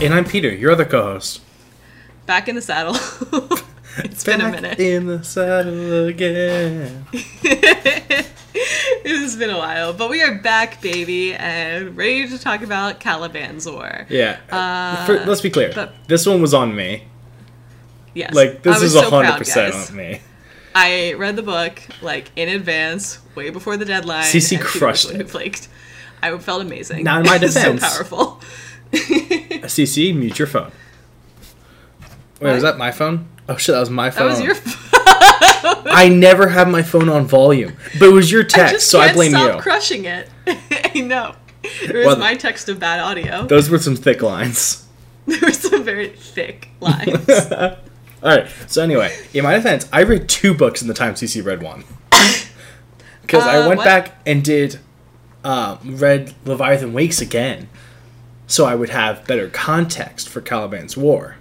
And I'm Peter, your other co-host. back in the saddle. it's been a Back minute. in the saddle again. it has been a while, but we are back, baby, and ready to talk about Caliban's War. Yeah. Uh, For- let's be clear. but- this one was on me. Yes, Like this is so hundred proud, percent guys. on me. I read the book like in advance, way before the deadline. CC crushed it. Flaked. I felt amazing. Now, in my defense- so powerful. CC, mute your phone. Wait, What? was that my phone? Oh shit, that was my phone. That was your. phone. I never have my phone on volume, but it was your I text, just so I blame stop you. crushing it. I know. It was Well- my text of bad audio. Those were some thick lines. There were some very thick lines. All right. So anyway, in my defense, I read two books in the time CC read one. Because I Uh, went what? back and did um, read Leviathan Wakes again, so I would have better context for Caliban's War.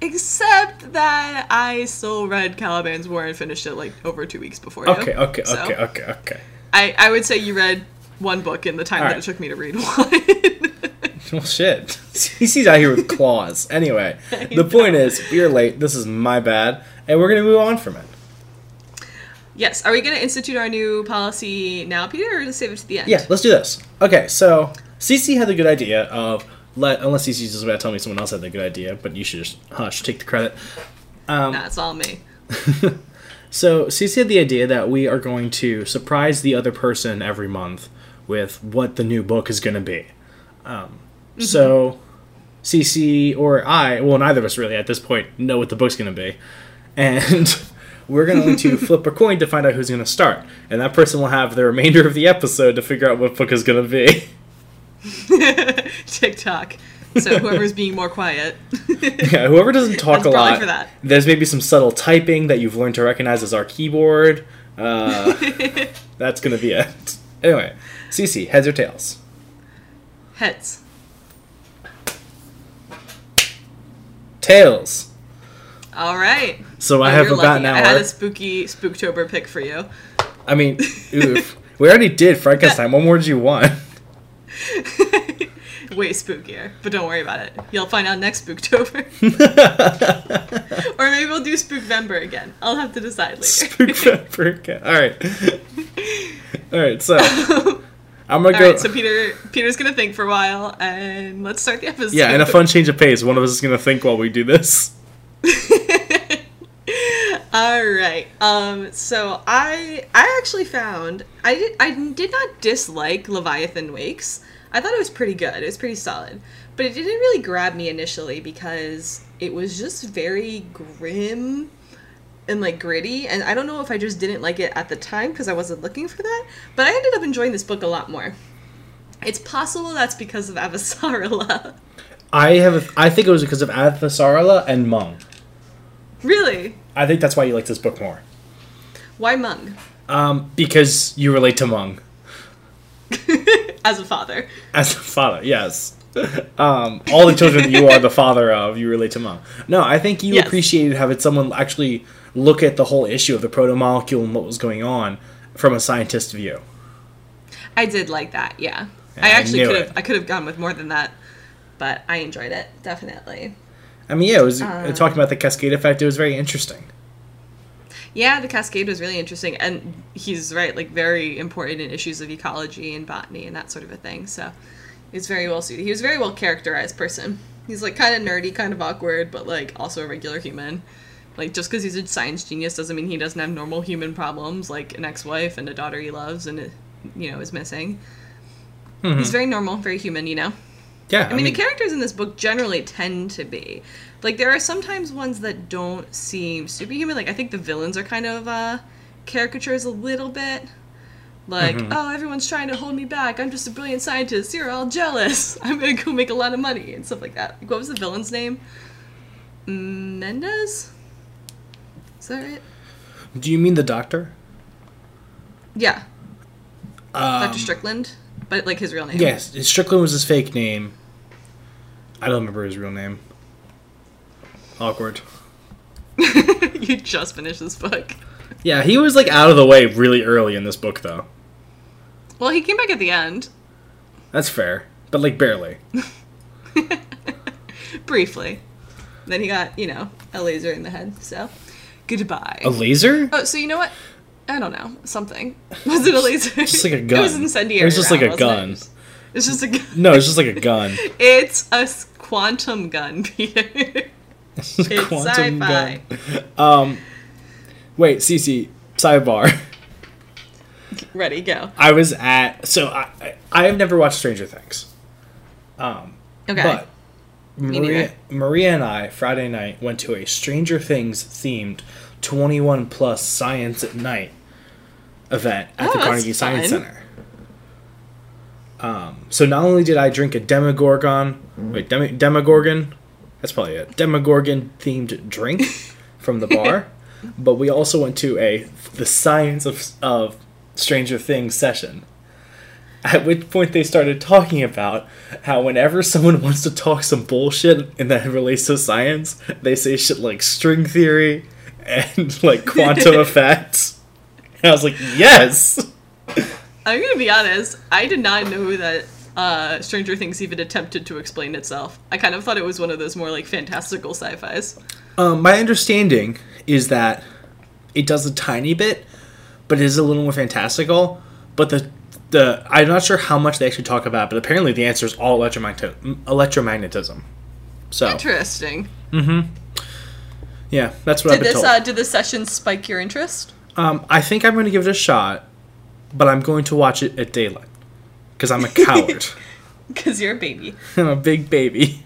Except that I still read Caliban's War and finished it like over two weeks before you. Okay. Okay. So, Okay. Okay. Okay. I, I would say you read one book in the time that Alright. it took me to read one. Well, shit. CC's out here with claws. Anyway, the point is, we are late. This is my bad, and we're gonna move on from it. yes. Are we going to institute our new policy now, Peter, or to save it to the end? Yeah, let's do this. Okay, so CC had the good idea of let unless CC's just about to tell me someone else had the good idea, but you should just hush, take the credit. Um, Nah, it's all me. So CC had the idea that we are going to surprise the other person every month with what the new book is going to be. Um, So CC or I, well, neither of us really at this point know what the book's going to be, and we're going to flip a coin to find out who's going to start, and that person will have the remainder of the episode to figure out what book is going to be. TikTok. So whoever's being more quiet. Yeah, whoever doesn't talk a lot, for that. there's maybe some subtle typing that you've learned to recognize as our keyboard. Uh, that's gonna be it. Anyway, CC, heads or tails? Heads. Tails. All right. So I Oh, have about lucky. an I had a spooky Spooktober pick for you. I mean, oof. we already did Frankenstein. What more did you want? Way spookier, but don't worry about it. You'll find out next Spooktober. or maybe we'll do Spookvember again. I'll have to decide later. Spook Pepper. All right. All right. So I'm gonna All go. right, so Peter, Peter's gonna think for a while, and let's start the episode. yeah, and a fun change of pace. One of us is gonna think while we do this. All right. Um. So I I actually found I did I did not dislike Leviathan Wakes. I thought it was pretty good. It was pretty solid, but it didn't really grab me initially because it was just very grim and like gritty. And I don't know if I just didn't like it at the time because I wasn't looking for that. But I ended up enjoying this book a lot more. It's possible that's because of Avasarala. I have. I think it was because of Avasarala and Mung. really? I think that's why you like this book more. Why Mung? Um, because you relate to Mung As a father. as a father. Yes. Um, all the children you are the father of, you relate to Mung. No, I think you Yes. appreciated having someone actually look at the whole issue of the proto molecule and what was going on from a scientist view. I did like that, yeah. I actually could have I could have gone with more than that, but I enjoyed it definitely. I mean, yeah, it was Uh. Um, talking about the cascade effect. It was very interesting. Yeah, the cascade was really interesting, and he's right, like very important in issues of ecology and botany and that sort of a thing. So he's very well suited. He was a very well characterized person. He's like kind of nerdy, kind of awkward, but like also a regular human. Like just because he's a science genius doesn't mean he doesn't have normal human problems, like an ex-wife and a daughter he loves and uh, you know is missing. Mm-hmm. He's very normal, very human, you know. Yeah, I mean, the characters in this book generally tend to be like there are sometimes ones that don't seem superhuman. Like I think the villains are kind of uh, caricatures a little bit. Like, oh, everyone's trying to hold me back. I'm just a brilliant scientist. You're all jealous. I'm gonna go make a lot of money and stuff like that. Like, what was the villain's name? Mendez. Is that right? Do you mean the doctor? Yeah, Um, Dr. Strickland, but like his real name. Yes, Strickland was his fake name. I don't remember his real name. Awkward. you just finished this book. Yeah, he was like out of the way really early in this book, though. Well, he came back at the end. That's fair, but like barely. Briefly. Then he got, you know, a laser in the head. So, goodbye. A laser? Oh, so you know what? I don't know. Something. Was it a laser? Just like a gun. It was incendiary. It was just like a gun. it? It's just a gun. No, it's just like a gun. It's a quantum gun, Peter. it's It's sci-fi. Um, wait, Cece, sidebar. Ready, go. I was at so I I- I have never watched Stranger Things. Um, Okay. but Maria. Maria and I Friday night went to a Stranger Things themed 21 plus Science at Night event at Oh, the Carnegie Science fun. Center. Um, so not only did I drink a Demogorgon, wait, Demi, Demogorgon, that's probably it, Demogorgon themed drink from the bar, but we also went to a the Science of of Stranger Things session. At which point they started talking about how whenever someone wants to talk some bullshit and that relates to science, they say shit like string theory and like quantum effects. And I was like, yes. I'm gonna be honest. I did not know that uh, Stranger Things even attempted to explain itself. I kind of thought it was one of those more like fantastical sci-fi's. Um, my understanding is that it does a tiny bit, but it is a little more fantastical. But the the I'm not sure how much they actually talk about, but apparently the answer is all electromagnet electromagnetism. So Interesting. Yeah, that's what Did I've been this told. uh, did the session spike your interest? Um, I think I'm going to give it a shot, but I'm going to watch it at daylight because I'm a coward. Because you're a baby. I'm a big baby.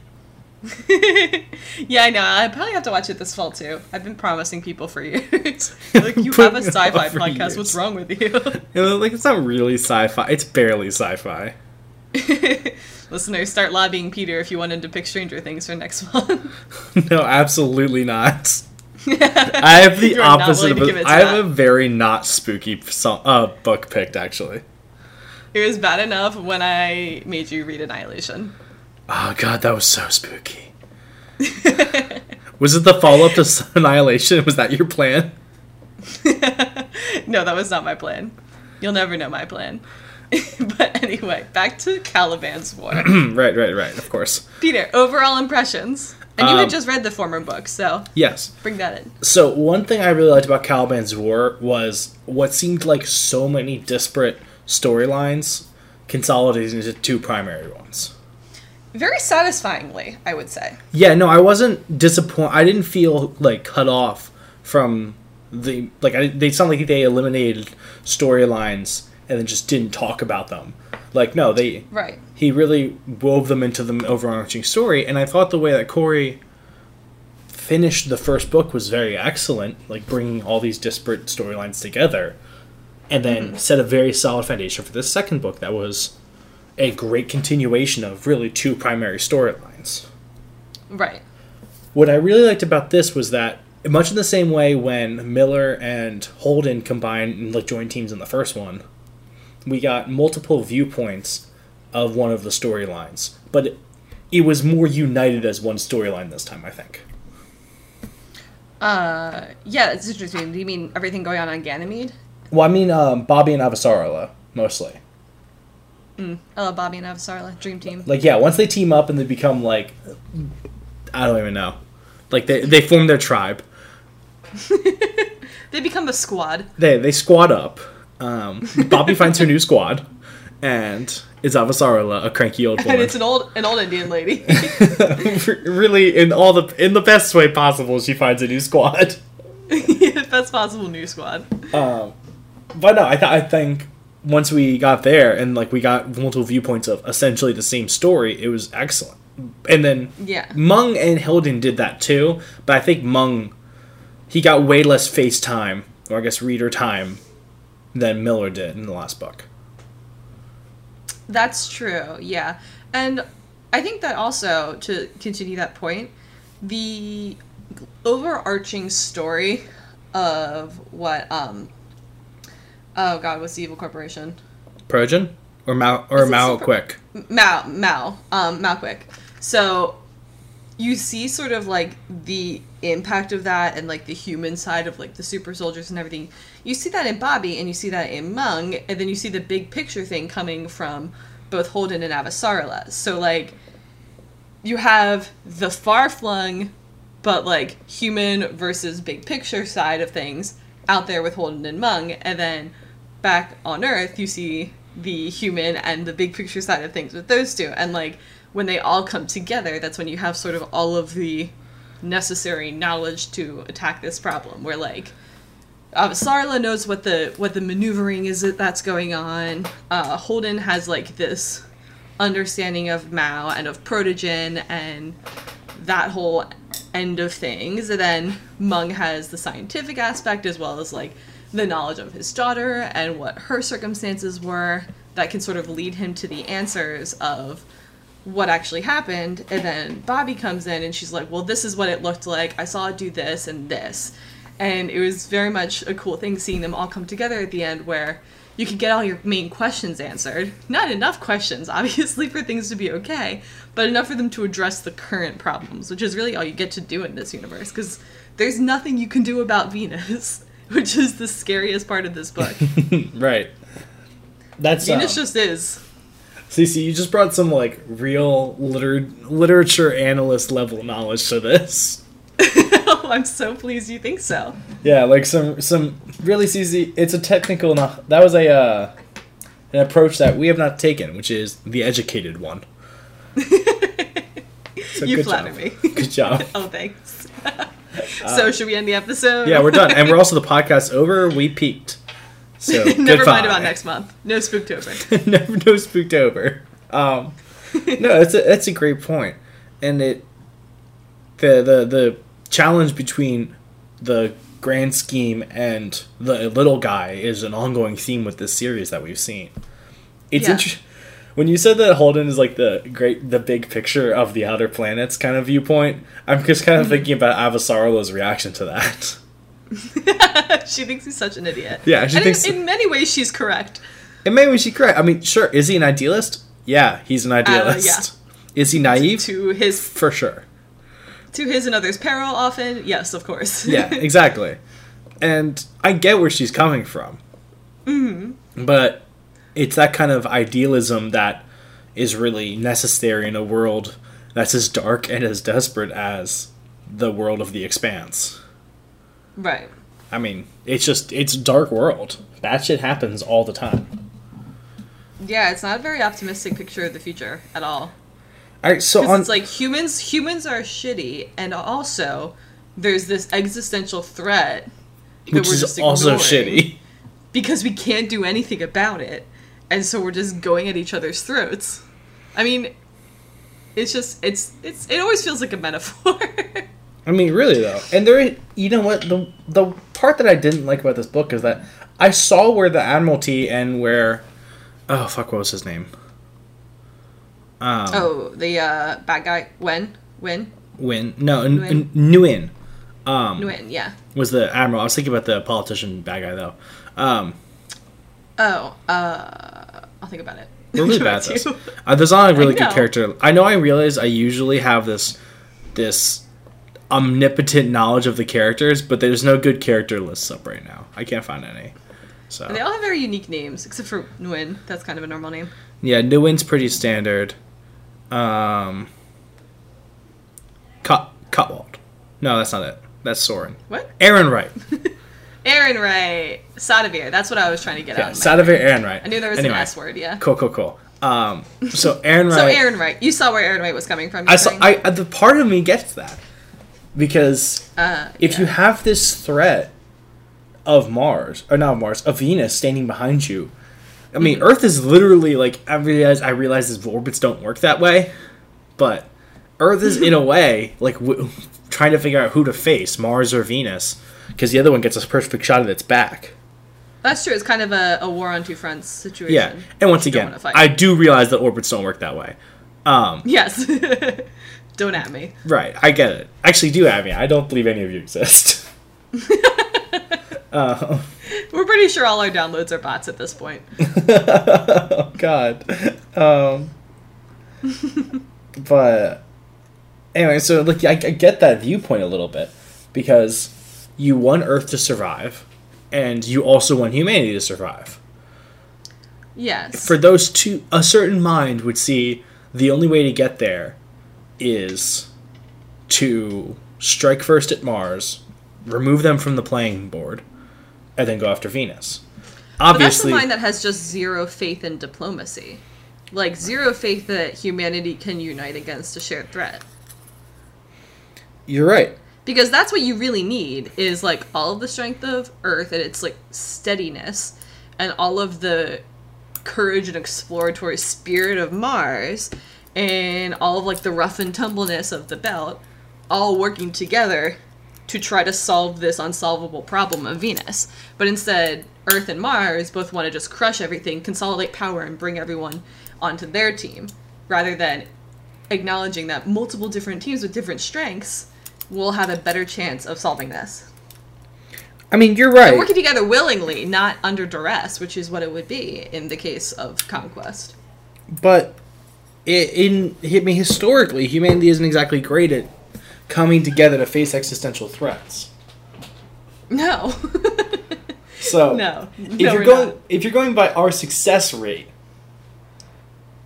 Yeah, I know. I probably have to watch it this fall too. I've been promising people for years. like you have a sci-fi podcast. years. What's wrong with you? You know, like it's not really sci-fi. It's barely sci-fi. Listeners, start lobbying Peter if you wanted to pick Stranger Things for next month. no, absolutely not. I have the You are not opposite of a, I have a very not spooky song, uh, book picked actually. it was bad enough when I made you read Annihilation. Oh god, that was so spooky. was it the follow-up to Annihilation? Was that your plan? No, that was not my plan. You'll never know my plan. but anyway, back to Caliban's War. right, right, right. Of course. Peter, overall impressions. And you Um, had just read the former book, so Yes. bring that in. So one thing I really liked about Caliban's War was what seemed like so many disparate storylines consolidated into two primary ones. Very satisfyingly, I would say. Yeah, no, I wasn't disappointed. I didn't feel like cut off from the like. I, they sound like they eliminated storylines and then just didn't talk about them. Like no, they Right. he really wove them into the overarching story, and I thought the way that Corey finished the first book was very excellent, like bringing all these disparate storylines together, and then mm-hmm. set a very solid foundation for the second book that was a great continuation of really two primary storylines. Right. What I really liked about this was that, much in the same way when Miller and Holden combined and like joined teams in the first one, we got multiple viewpoints of one of the storylines, but it, it was more united as one storyline this time. I think. Uh, yeah, it's interesting. Do you mean everything going on on Ganymede? Well, I mean, um, Bobby and Avasarala mostly. I love Bobby and Avasarala, Dream Team. Like, yeah, once they team up and they become like, I don't even know, like they they form their tribe. They become a squad. they they squad up. Um, Bobby finds her new squad, and it's Avasarala, a cranky old woman. And it's an old an old Indian lady. really, in all the in the best way possible, she finds a new squad. Best possible new squad. But no, I th- I think once we got there and like we got multiple viewpoints of essentially the same story, it was excellent. And then Yeah. Mung and Holden did that too, but I think Mung he got way less face time, or I guess reader time, than Miller did in the last book. That's true, yeah. And I think that also, to continue that point, the overarching story of what, um, oh god, what's the evil corporation? Progen or Mao or Mao super- Quick. Mao, Mao, um, Mao Quick. So you see sort of like the impact of that and like the human side of like the super soldiers and everything. You see that in Bobby and you see that in Mung, and then you see the big picture thing coming from both Holden and Avasarala. So like you have the far flung, but like human versus big picture side of things out there with Holden and Mung, and then back on Earth you see the human and the big picture side of things with those two, and like when they all come together, that's when you have sort of all of the necessary knowledge to attack this problem. Where like uh, Sarla knows what the what the maneuvering is that that's going on. Uh, Holden has like this understanding of Mao and of protogen and that whole end of things. And then Mung has the scientific aspect as well as like the knowledge of his daughter and what her circumstances were that can sort of lead him to the answers of what actually happened. And then Bobby comes in and she's like, Well, this is what it looked like. I saw it do this and this. And it was very much a cool thing seeing them all come together at the end where you could get all your main questions answered. Not enough questions, obviously, for things to be okay, but enough for them to address the current problems, which is really all you get to do in this universe, because there's nothing you can do about Venus, which is the scariest part of this book. right. That's Venus um, just is. Cece, you just brought some like real liter- literature analyst level knowledge to this. I'm so pleased you think so. Yeah, like some some really Cece. It's a technical. No- that was a uh, an approach that we have not taken, which is the educated one. So you flatter job. me. Good job. oh, thanks. so, should we end the episode? Yeah, we're done, and we're also the podcast over. We peaked. So Never goodbye. mind about next month. No Spooktober. Never no spooktober. Um, no, it's a that's a great point, and it the the the challenge between the grand scheme and the little guy is an ongoing theme with this series that we've seen. It's Yeah. interesting when you said that Holden is like the great the big picture of the outer planets kind of viewpoint. I'm just kind of mm-hmm. thinking about Avasarala's reaction to that. she thinks he's such an idiot. Yeah, she and thinks- in, in many ways she's correct. And maybe she's correct. I mean, sure, is he an idealist? Yeah, he's an uh, idealist. Yeah. Is he naive? To his For sure. To his and others' peril often. Yes, of course. Yeah, exactly. and I get where she's coming from. Mm-hmm. But it's that kind of idealism that is really necessary in a world that's as dark and as desperate as the world of the expanse. right. I mean, it's just it's a dark world. That shit happens all the time. Yeah, it's not a very optimistic picture of the future at all. All right, so on it's like humans humans are shitty and also there's this existential threat that which we're is just also shitty. because we can't do anything about it. And so we're just going at each other's throats. I mean, it's just it's it's it always feels like a metaphor. I mean, really though, and there, you know what the the part that I didn't like about this book is that I saw where the Admiralty and where, oh fuck, what was his name? Um, oh, the uh, bad guy. Wen. When? Win? No, Nguyen. Nguyen. Um, Nguyen, yeah. was the admiral. I was thinking about the politician bad guy though. Um, Oh, uh, I'll think about it. we're really bad at this. Uh, there's not a really good character. I know. I realize I usually have this this omnipotent knowledge of the characters, but there's no good character lists up right now. I can't find any. So They all have very unique names, except for Nguyen. That's kind of a normal name. Yeah, Nguyen's pretty standard. Um, Cut Cottwald. No, that's not it. That's Soren. What? Errinwright. Errinwright. Sadavir. That's what I was trying to get Yeah, out of my Sadavir Errinwright. I knew there was anyway, an S word, yeah. Cool, cool, cool. Um, so Aaron Wright. So Aaron Wright. You saw where Errinwright was coming from. I saw. saying? I the part of me gets that because uh, if yeah. you have this threat of Mars or not Mars, of Venus standing behind you, I mean, Mm-hmm. Earth is literally like I realize I realize his orbits don't work that way, but Earth is in a way like w- trying to figure out who to face, Mars or Venus, because the other one gets a perfect shot at its back. That's true. It's kind of a, a war on two fronts situation. Yeah, and once again. I do realize that orbits don't work that way. Um, Yes. Don't at me. right, I get it. Actually, do have me. I don't believe any of you exist. uh, We're pretty sure all our downloads are bots at this point. oh God. Um, but anyway, so like I, I get that viewpoint a little bit because you want Earth to survive, and you also want humanity to survive. Yes. For those two, a certain mind would see the only way to get there is to strike first at Mars, remove them from the playing board, and then go after Venus. But that's the Obviously, mind that has just zero faith in diplomacy. Like, zero faith that humanity can unite against a shared threat. you're right. Because that's what you really need is like all of the strength of Earth and its like steadiness and all of the courage and exploratory spirit of Mars and all of like the rough and tumbleness of the belt all working together to try to solve this unsolvable problem of Venus. But instead, Earth and Mars both want to just crush everything, consolidate power, and bring everyone onto their team, rather than acknowledging that multiple different teams with different strengths will have a better chance of solving this. I mean, you're right. Working together willingly, not under duress, which is what it would be in the case of conquest. But in, I mean, historically, humanity isn't exactly great at coming together to face existential threats. No. So no. if you're going not. if you're going by our success rate,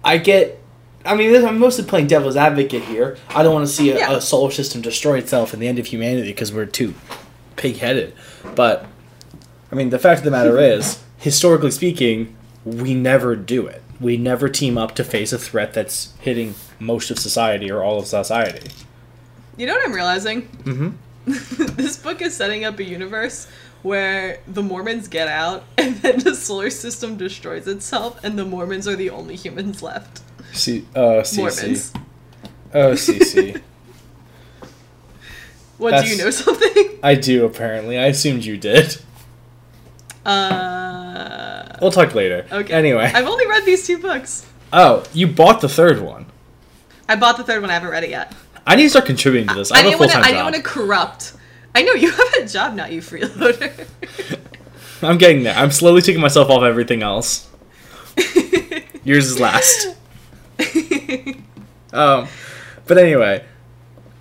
I get. I mean, this- I'm mostly playing devil's advocate here. I don't want to see a, Yeah. a solar system destroy itself in the end of humanity because we're too pig-headed. But I mean, the fact of the matter is, historically speaking, we never do it. We never team up to face a threat that's hitting most of society or all of society. You know what I'm realizing? Mm-hmm. this book is setting up a universe where the Mormons get out and then the solar system destroys itself and the Mormons are the only humans left. See, uh, CC. Mormons. Oh, CC. What, do you know something? I do apparently. I assumed you did. Uh. We'll talk later. Okay. Anyway. I've only read these two books. Oh, you bought the third one. I bought the third one. I haven't read it yet. I need to start contributing to this. I I have a full want to. time I didn't want to corrupt. I know you have a job now, you freeloader. I'm getting there. I'm slowly taking myself off everything else. Yours is last. Um, but anyway,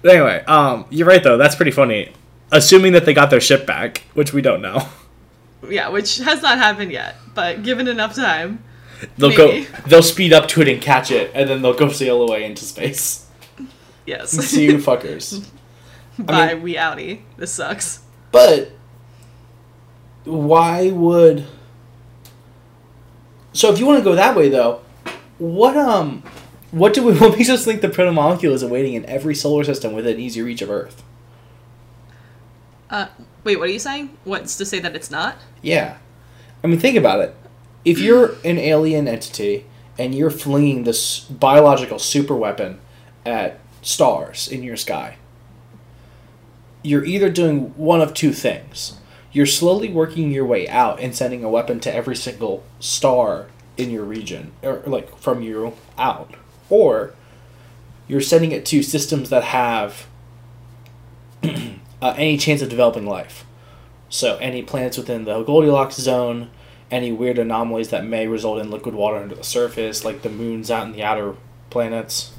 but anyway, um, you're right though. That's pretty funny. Assuming that they got their ship back, which we don't know, yeah, which has not happened yet, but given enough time, they'll Maybe. go. They'll speed up to it and catch it, and then they'll go sail away into space. Yes. See you fuckers. Bye, mean- we outie. This sucks. But why would So if you want to go that way though, what um what do we what makes us think the protomolecule is awaiting in every solar system within easy reach of Earth? Uh, wait, what are you saying? What's to say that it's not? Yeah. I mean think about it. If you're an alien entity and you're flinging this biological super weapon at stars in your sky, you're either doing one of two things. You're slowly working your way out and sending a weapon to every single star in your region, or like from you out, or you're sending it to systems that have uh, any chance of developing life. So any planets within the Goldilocks zone, any weird anomalies that may result in liquid water under the surface, like the moons out in the outer planets.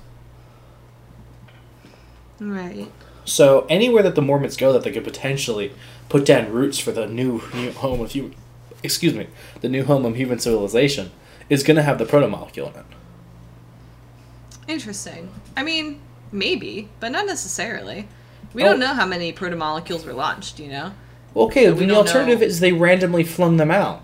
Right. So anywhere that the Mormons go, that they could potentially put down roots for the new, new home of human, excuse me, the new home of human civilization, is going to have the proto molecule in it. Interesting. I mean, maybe, but not necessarily. We Oh. don't know how many proto molecules were launched, you know? Okay, then the alternative know. is they randomly flung them out.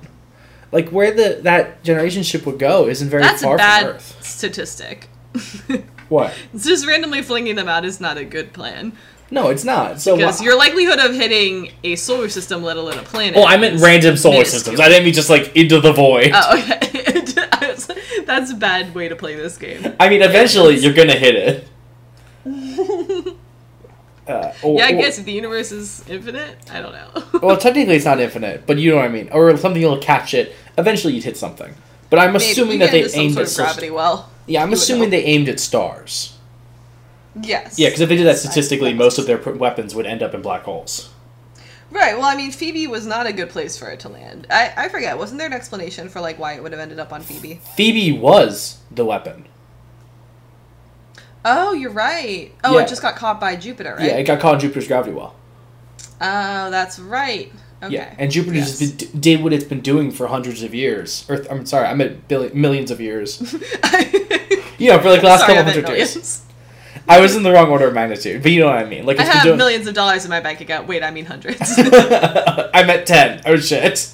Like where the that generation ship would go isn't very That's far a bad from Earth. statistic. What? Just randomly flinging them out is not a good plan. No, it's not. So Because why- your likelihood of hitting a solar system, let alone a planet. Oh, I meant random solar minuscule. systems. I didn't mean just like into the void. Oh, okay. That's a bad way to play this game. I mean, eventually you're gonna hit it. Uh, or- Yeah, I or- guess if the universe is infinite, I don't know. Well, technically it's not infinite, but you know what I mean. Or something you'll catch it. Eventually you'd hit something. But I'm Maybe assuming you that they into some aimed sort at of sus- gravity well. Yeah, I'm assuming they aimed at stars. Yes. Yeah, because if they did that statistically, that most of their weapons would end up in black holes. Right. Well, I mean, Phoebe was not a good place for it to land. I, I forget. Wasn't there an explanation for like why it would have ended up on Phoebe? Phoebe was the weapon. Oh, you're right. Oh, Yeah. it just got caught by Jupiter, right? Yeah, it got caught in Jupiter's gravity well. Oh, that's right. Okay. Yeah, and Jupiter Yes. just been, did what it's been doing for hundreds of years. Or I'm sorry, I meant billion, millions of years. You know, for like the last Sorry, couple hundred years. I was in the wrong order of magnitude, but you know what I mean. Like I have doing- millions of dollars in my bank account. Wait, I mean hundreds. I meant ten. Oh shit.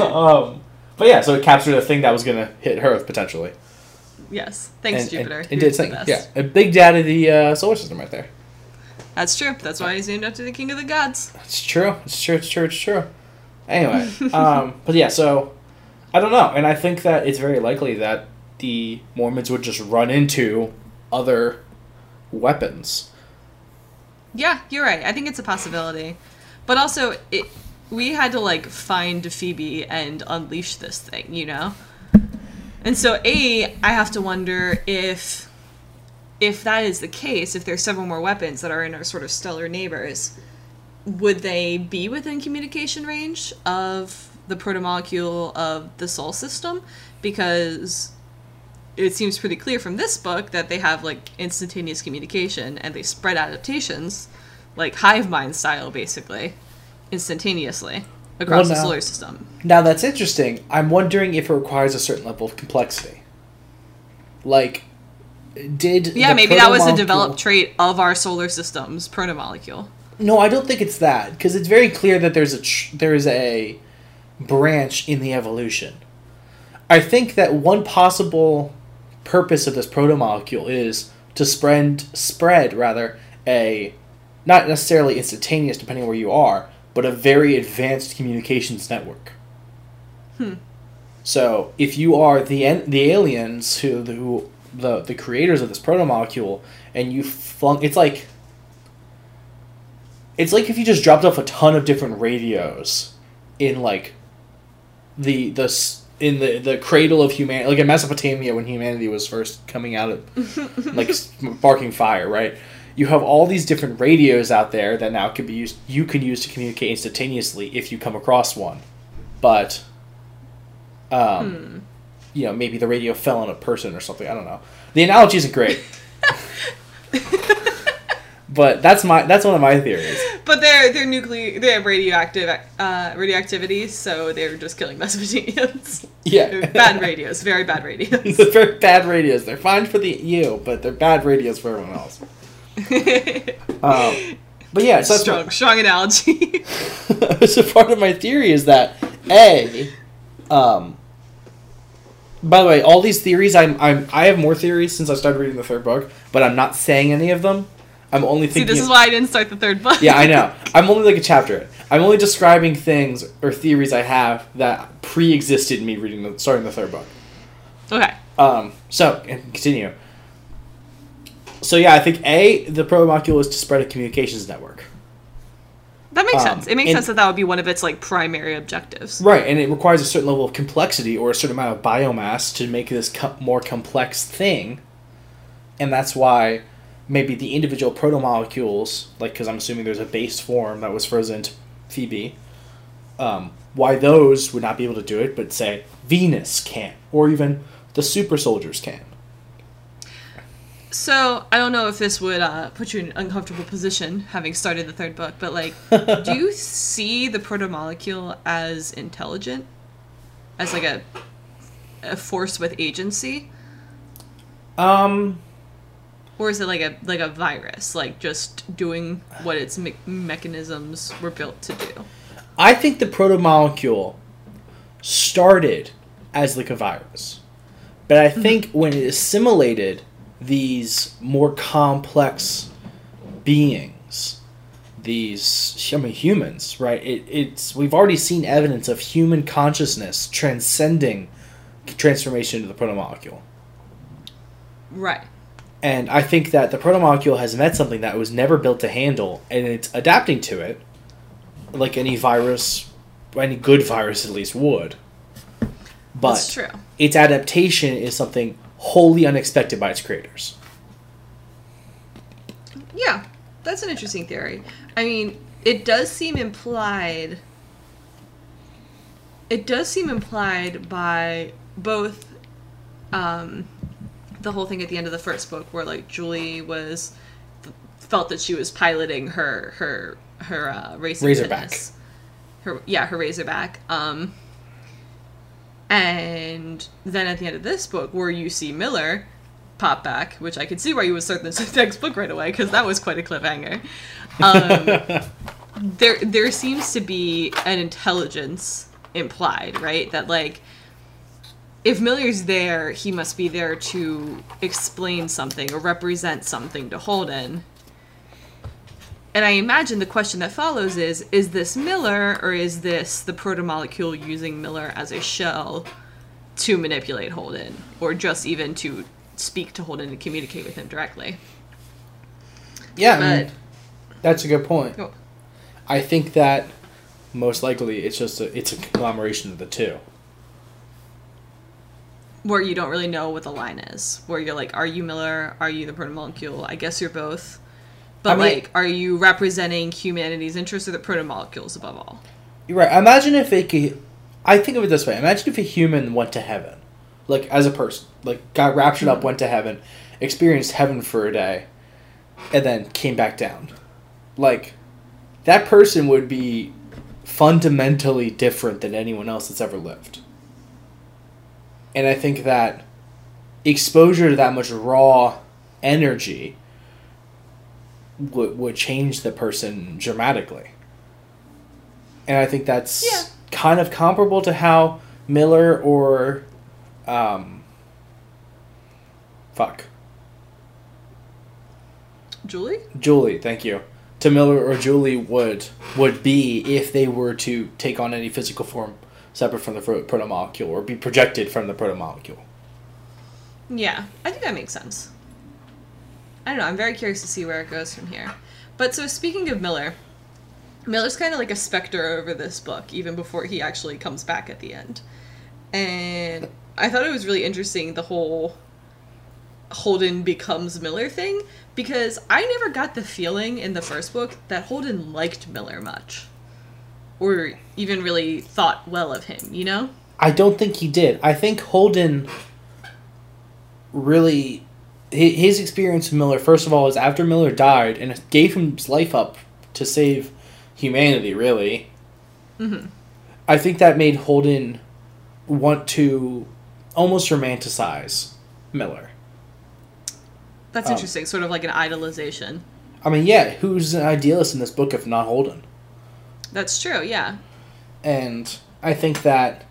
um, but yeah, so it captured a thing that was gonna hit Earth potentially. yes. Thanks, and, Jupiter. And, and did something. Yeah, a big dad of the uh, solar system right there. That's true. That's why he's named after the king of the gods. It's true. It's true. It's true. It's true. Anyway, um, but yeah, so I don't know, and I think that it's very likely that the Mormons would just run into other weapons. Yeah, you're right. I think it's a possibility. But also, it we had to like find Phoebe and unleash this thing, you know? And so A, I have to wonder if if that is the case, if there's several more weapons that are in our sort of stellar neighbors, would they be within communication range of the protomolecule of the Sol system? Because it seems pretty clear from this book that they have like instantaneous communication and they spread adaptations, like hive mind style, basically, instantaneously across the now- solar system. Now that's interesting. I'm wondering if it requires a certain level of complexity. Like, did Yeah, maybe that was a developed trait of our solar system's protomolecule. No, I don't think it's that because it's very clear that there's a tr- there is a branch in the evolution. I think that one possible purpose of this protomolecule is to spread spread rather a not necessarily instantaneous depending on where you are, but a very advanced communications network. hmm So if you are the the aliens who the who, the the creators of this proto molecule, and you flung it's like it's like if you just dropped off a ton of different radios in like the the in the the cradle of humanity like in Mesopotamia when humanity was first coming out of like sparking fire right? You have all these different radios out there that now can be used you can use to communicate instantaneously if you come across one. But um you know maybe the radio fell on a person or something i don't know the analogy isn't great but that's my that's one of my theories But they're they're nuclear. They have radioactive uh, radioactivity, so they're just killing Mesopotamians. yeah They're bad radios, very bad radios. they're very bad radios they're fine for the you but they're bad radios for everyone else um, but yeah so strong, strong analogy. so part of my theory is that a um by the way all these theories I'm, I'm i have more theories since i started reading the third book but i'm not saying any of them i'm only thinking. See, this is why I didn't start the third book. yeah i know i'm only like a chapter i'm only describing things or theories i have that pre-existed me reading the starting the third book Okay. um, so continue. So yeah, I think a the protomolecule is to spread a communications network. That makes Um, sense. It makes and- sense that that would be one of its like primary objectives. Right, and it requires a certain level of complexity or a certain amount of biomass to make this co- more complex thing, and that's why maybe the individual protomolecules, like because I'm assuming there's a base form that was frozen to Phoebe, um, why those would not be able to do it, but say Venus can, or even the super soldiers can. So I don't know if this would uh, put you in an uncomfortable position, having started the third book, but like, do you see the protomolecule as intelligent, as like a a force with agency, Um. or is it like a like a virus, like just doing what its me- mechanisms were built to do? I think the protomolecule started as like a virus. But I think when it assimilated these more complex beings, these I mean humans, right? It, it's we've already seen evidence of human consciousness transcending transformation into the protomolecule. Right. And I think that the protomolecule has met something that it was never built to handle, and it's adapting to it, like any virus, any good virus at least would. But its adaptation is something wholly unexpected by its creators. Yeah, that's an interesting theory. I mean, it does seem implied. It does seem implied by both um, the whole thing at the end of the first book, where like Julie was felt that she was piloting her her her uh, racing Razorback. fitness. Her yeah, her Razorback. Um, and then at the end of this book, where you see Miller, pop back, which I could see why you would start this next book right away because that was quite a cliffhanger. Um, there, there seems to be an intelligence implied, right? That like, if Miller's there, he must be there to explain something or represent something to Holden. And I imagine the question that follows is is this Miller or is this the protomolecule using Miller as a shell to manipulate Holden or just even to speak to Holden and communicate with him directly? Yeah, I mean, that's a good point. Oh. I think that most likely it's just a, it's a conglomeration of the two. where you don't really know what the line is, where you're like, are you Miller? Are you the protomolecule? I guess you're both. But I mean- like, are you representing humanity's interests or the protomolecules above all? You're right. Imagine if it could. I think of it this way. Imagine if a human went to heaven, like as a person, like got raptured up, hmm. went to heaven, experienced heaven for a day, and then came back down. Like, that person would be fundamentally different than anyone else that's ever lived. And I think that exposure to that much raw energy would would change the person dramatically. And I think that's Yeah. kind of comparable to how Miller or um fuck. Julie? Julie, thank you. To Miller or Julie would would be if they were to take on any physical form separate from the pro- protomolecule or be projected from the protomolecule. Yeah, I think that makes sense. I don't know. I'm very curious to see where it goes from here. But so speaking of Miller, Miller's kind of like a specter over this book, even before he actually comes back at the end. And I thought it was really interesting the whole Holden becomes Miller thing because I never got the feeling in the first book that Holden liked Miller much, or even really thought well of him. You know? I don't think he did. I think Holden really his experience with Miller first of all is after Miller died and gave him his life up to save humanity really. Mhm. I think that made Holden want to almost romanticize Miller. That's Um, interesting. Sort of like an idolization. I mean, yeah, who's an idealist in this book if not Holden? That's true. Yeah. And I think that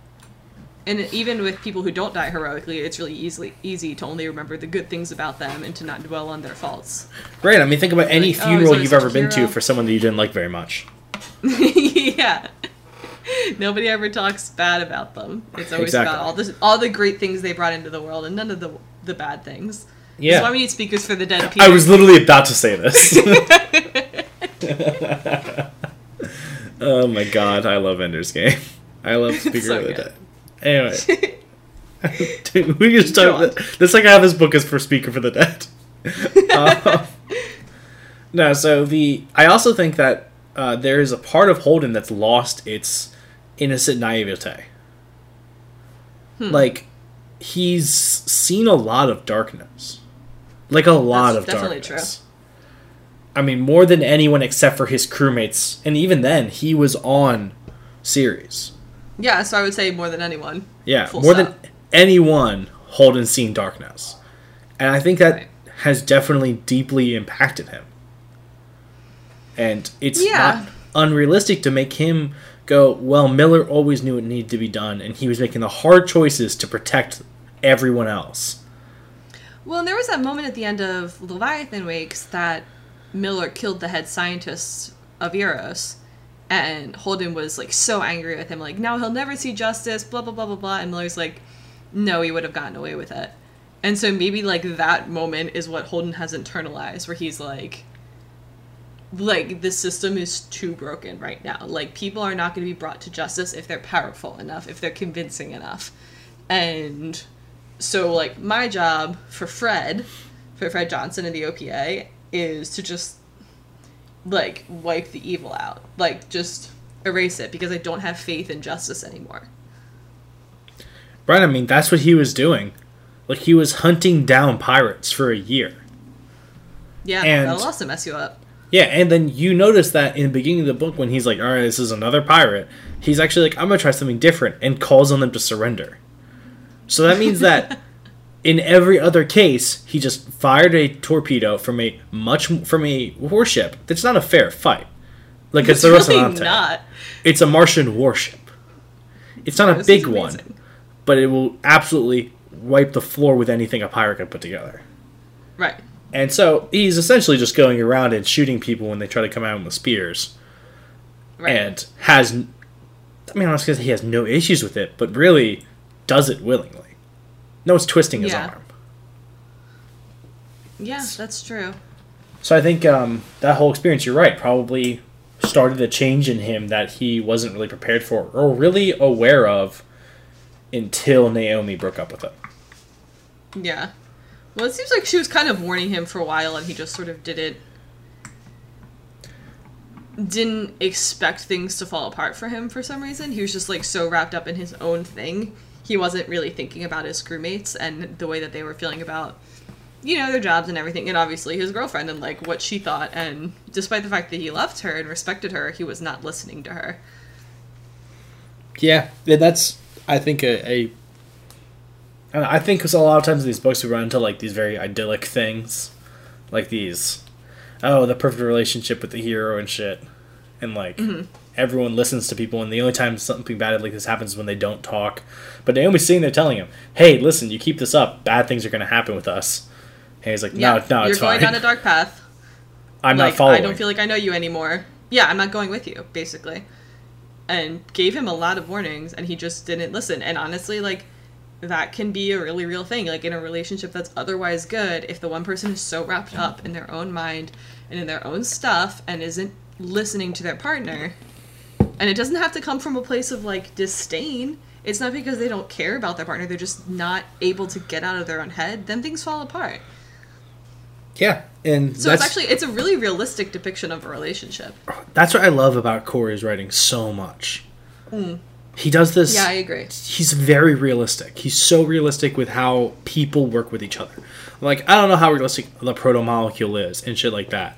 and even with people who don't die heroically, it's really easily easy to only remember the good things about them and to not dwell on their faults. right. I mean, think about any Like, oh, funeral always you've ever been to for someone that you didn't like very much. yeah. Nobody ever talks bad about them. It's always Exactly. about all the all the great things they brought into the world and none of the the bad things. Yeah. That's why we need speakers for the dead. Peter. I was literally about to say this. oh my god, I love Ender's Game. I love Speaker so of the good. Dead. Anyway, Dude, we just talk. on. This like how this book is for Speaker for the Dead. Um, no, so the I also think that uh, there is a part of Holden that's lost its innocent naivete. Hmm. Like he's seen a lot of darkness, like a lot That's of definitely darkness. I mean, more than anyone except for his crewmates, and even then, he was on series. Yeah, so I would say more than anyone. Yeah, more stop. than anyone, Holden seen darkness, and I think that Right. has definitely deeply impacted him. And it's Yeah. not unrealistic to make him go, well, Miller always knew it needed to be done, and he was making the hard choices to protect everyone else. Well, and there was that moment at the end of Leviathan Wakes that Miller killed the head scientist of Eros, and Holden was like so angry with him, like now he'll never see justice, blah blah blah blah blah. And Miller's like, no, he would have gotten away with it. And so maybe like that moment is what Holden has internalized, where he's like, like the system is too broken right now. Like people are not going to be brought to justice if they're powerful enough, if they're convincing enough, and so like my job for Fred, for Fred Johnson and the OPA is to just like wipe the evil out. Like just erase it because I don't have faith in justice anymore. Right? I mean, that's what he was doing. Like, he was hunting down pirates for a year. Yeah, And- that'll also mess you up. Yeah, and then you notice that in the beginning of the book when he's like, all right, this is another pirate, he's actually like, I'm to try something different and calls on them to surrender. So that means that In every other case, he just fired a torpedo from a much from a warship. That's not a fair fight. Like it's, It's the really not. It's a Martian warship. It's not a big one, but it will absolutely wipe the floor with anything a pirate can put together. Right. And so he's essentially just going around and shooting people when they try to come at him with spears, Right. and has, I mean, I was gonna say he has no issues with it, but really does it willingly. No one's twisting his Yeah. arm. yeah, that's true. So I think um, that whole experience, you're right, probably started a change in him that he wasn't really prepared for or really aware of until Naomi broke up with him. Yeah. Well, it seems like she was kind of warning him for a while, and he just sort of didn't didn't expect things to fall apart for him for some reason. He was just like so wrapped up in his own thing. He wasn't really thinking about his crewmates and the way that they were feeling about you know their jobs and everything and obviously his girlfriend and like what she thought and despite the fact that he loved her and respected her, he was not listening to her. Yeah, that's I think a, and I think 'cause a lot of times in these books we run into like these very idyllic things, like these, oh the perfect relationship with the hero and shit, and like mm-hmm. Everyone listens to people, and the only time something bad like this happens is when they don't talk. But Naomi's sitting there telling him, "Hey, listen, you keep this up, bad things are going to happen with us." And he's like, "No, Yeah, no, it's fine. you're going down a dark path. I'm like, not following." I don't feel like I know you anymore. Yeah, I'm not going with you, basically. And gave him a lot of warnings, and he just didn't listen. And honestly, like, that can be a really real thing. Like, in a relationship that's otherwise good, if the one person is so wrapped up in their own mind and in their own stuff and isn't listening to their partner, and it doesn't have to come from a place of, like, disdain. It's not because they don't care about their partner, they're just not able to get out of their own head, then things fall apart. yeah, and So it's actually it's a really realistic depiction of a relationship. that's what I love about Corey's writing so much. He does this. Mm. Yeah, I agree. he's very realistic. He's so realistic with how people work with each other. Like I don't know how realistic the protomolecule is and shit like that,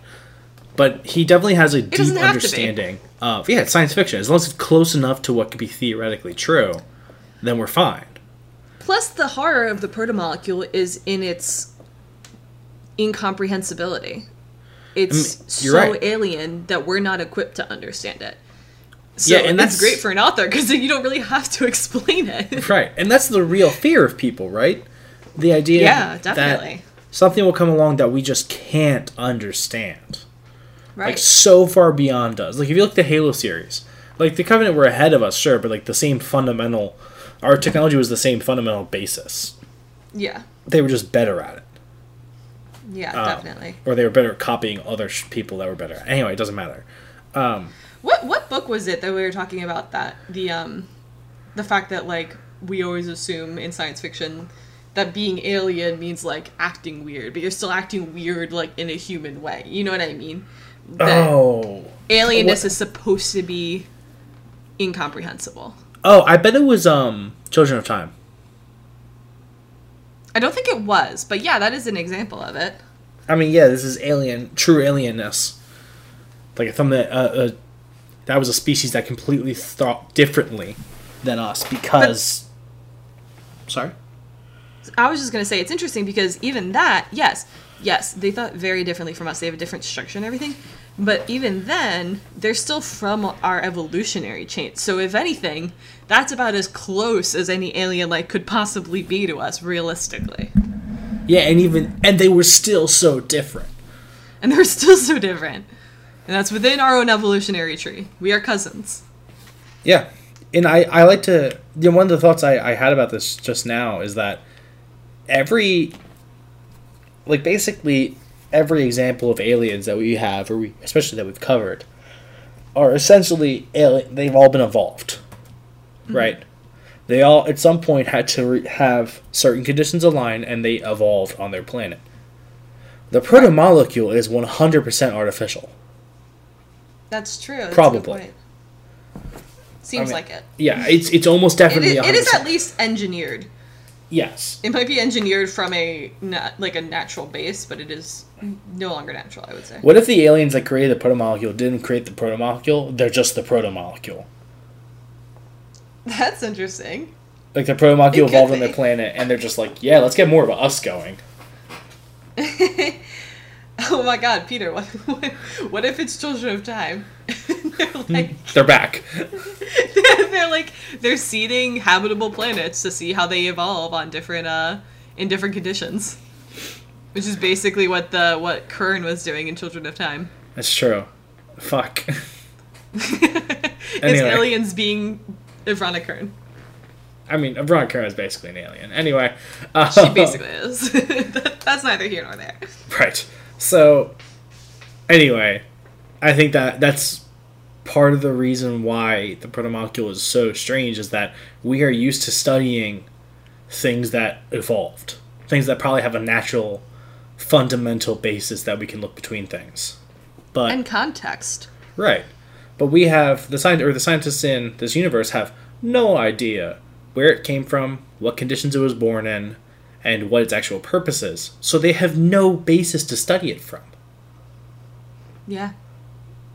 but he definitely has a deep to be. understanding of yeah, it's science fiction. As long as it's close enough to what could be theoretically true, then we're fine. Plus, the horror of the protomolecule is in its incomprehensibility. It's mm, I mean, so right. alien that we're not equipped to understand it. So Yeah, and that's great for an author because you don't really have to explain it. Right, and that's the real fear of people, right? The idea Yeah, that definitely. something will come along that we just can't understand. Right. like so far beyond us. Like if you look at the Halo series, like the Covenant were ahead of us, sure, but like the same fundamental, our technology was the same fundamental basis. yeah. They were just better at it, Yeah, Um, definitely. or they were better at copying other sh- people that were better. Anyway, it doesn't matter. What what book was it that we were talking about that the um the fact that like we always assume in science fiction that being alien means like acting weird, but you're still acting weird like in a human way. You know what I mean? That Oh, alienness what- is supposed to be incomprehensible. oh, I bet it was um Children of Time. I don't think it was, but yeah, that is an example of it. I mean, yeah, this is alien, true alienness. Like something that uh, uh, that was a species that completely thought differently than us because. Sorry. I was just gonna say it's interesting because even that, yes, yes, they thought very differently from us. They have a different structure and everything, but even then, they're still from our evolutionary chain. So if anything, that's about as close as any alien like could possibly be to us, realistically. Yeah, and even and they were still so different. And they're still so different. And that's within our own evolutionary tree. We are cousins. Yeah, and I I like to you know one of the thoughts I I had about this just now is that every like basically every example of aliens that we have or we especially that we've covered are essentially alien they've all been evolved mm-hmm. right they all at some point had to re- have certain conditions align and they evolved on their planet the protomolecule is 100% artificial That's true. That's Probably. Seems I mean, like it. yeah it's it's almost definitely is, it is at least engineered. Yes It might be engineered from a like a natural base, but it is no longer natural. I would say. What if the aliens that created the protomolecule didn't create the protomolecule? They're just the protomolecule. That's interesting. Like the protomolecule evolved on be. their planet, and they're just like, yeah, let's get more of us going. oh my god, Peter, what, what, what if it's Children of Time? they're like They're back. they're like they're seeding habitable planets to see how they evolve on different uh in different conditions. Which is basically what the what Kern was doing in Children of Time. That's true. Fuck. it's aliens being Avrana Kern. I mean, Veronica Kern is basically an alien. Anyway, uh, She basically is. That's neither here nor there. right. So, anyway, I think that that's part of the reason why the protomolecule is so strange is that we are used to studying things that evolved, things that probably have a natural, fundamental basis that we can look between things. But And context. Right. But we have the science or the scientists in this universe have no idea where it came from, what conditions it was born in, and what its actual purpose is. So they have no basis to study it from. Yeah.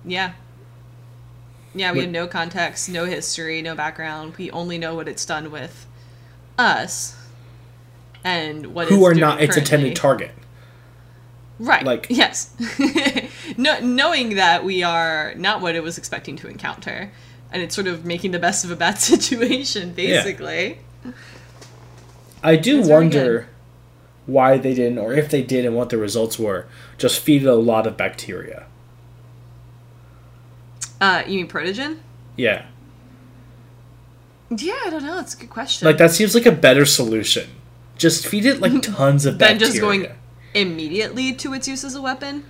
Yeah. Yeah, we What- have no context, no history, no background. We only know what it's done with us and what Who it's are not its intended target. Right. like- yes. no, knowing that we are not what it was expecting to encounter, and it's sort of making the best of a bad situation, basically. I do That's wonder why they didn't, or if they did, and what the results were. Just feed it a lot of bacteria. Uh, you mean protogen? Yeah. Yeah, I don't know. It's a good question. Like, that seems like a better solution. Just feed it, like, tons of bacteria. Than bacteria. just going immediately to its use as a weapon.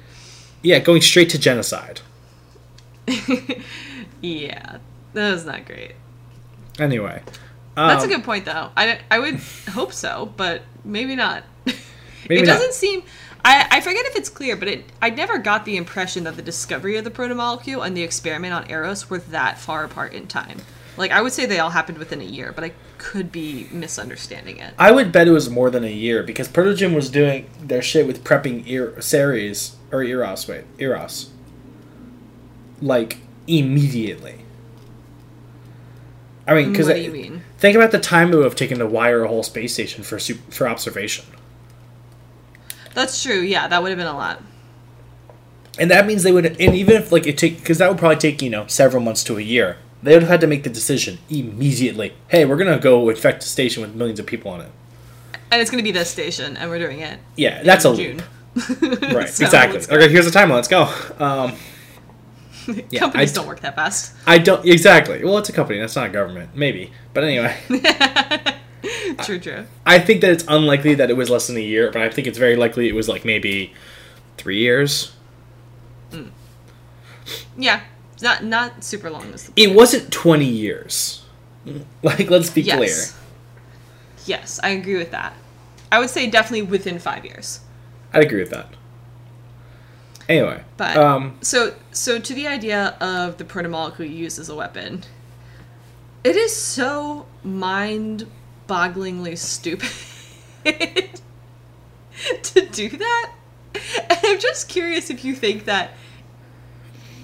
Yeah, going straight to genocide. Yeah, that was not great. Anyway. That's a um, good point, though. I, I would hope so, but maybe not. Maybe it doesn't seem. I, I forget if it's clear, but it I never got the impression that the discovery of the protomolecule and the experiment on Eros were that far apart in time. Like I would say they all happened within a year, but I could be misunderstanding it. I would bet it was more than a year because Protogen was doing their shit with prepping Ir- Ceres or Eros. Wait, Eros. Like immediately. I mean, because What do you mean? Think about the time it would have taken to wire a whole space station for su- for observation, That's true. Yeah, that would have been a lot. and that means they would. And even if like it take, because that would probably take you know several months to a year. They would have had to make the decision immediately. Hey, we're gonna go infect a station with millions of people on it. And it's going to be this station, and we're doing it. Yeah, that's a June. right. So exactly. Okay, here's the timeline. Let's go. Um, Yeah, Companies I- don't work that fast. I don't exactly. Well, it's a company. That's not a government. Maybe, but anyway, true, true. I think that it's unlikely that it was less than a year, but I think it's very likely it was like maybe three years. Hmm. Yeah, not not super long. It wasn't twenty years. Like, let's be yes. Yes, I agree with that. I would say definitely within five years. I'd agree with that. Anyway, But um, so so to the idea of the protomolecule used as a weapon, it is so mind-bogglingly stupid to do that. And I'm just curious if you think that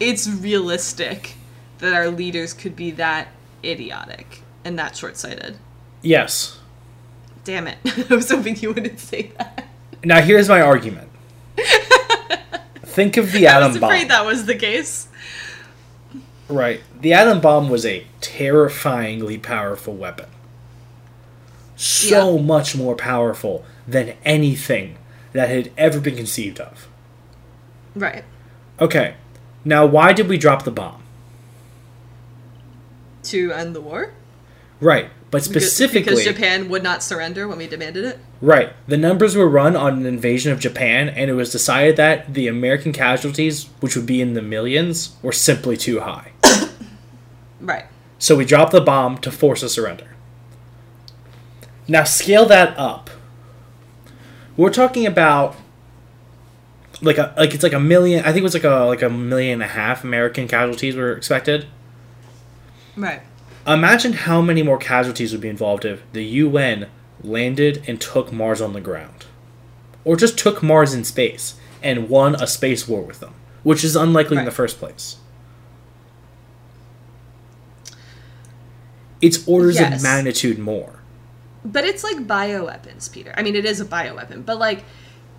it's realistic that our leaders could be that idiotic and that short-sighted. yes. Damn it! I was hoping you wouldn't say that. Now here's my argument. Think of the atom bomb. I was bomb. afraid that was the case. Right. The atom bomb was a terrifyingly powerful weapon. So Yeah. much more powerful than anything that had ever been conceived of. Right. Okay. Now, why did we drop the bomb? To end the war. Right. But Because- specifically, because Japan would not surrender when we demanded it. right. The numbers were run on an invasion of Japan, and it was decided that the American casualties, which would be in the millions, were simply too high. Right. So we dropped the bomb to force a surrender. Now scale that up. We're talking about like a like it's like a million. I think it was like a like a million and a half American casualties were expected. Right. Imagine how many more casualties would be involved if the UN landed and took Mars on the ground, or just took Mars in space and won a space war with them, which is unlikely in the first place. It's orders Yes. of magnitude more. but it's like bioweapons, Peter. I mean, it is a bioweapon, but like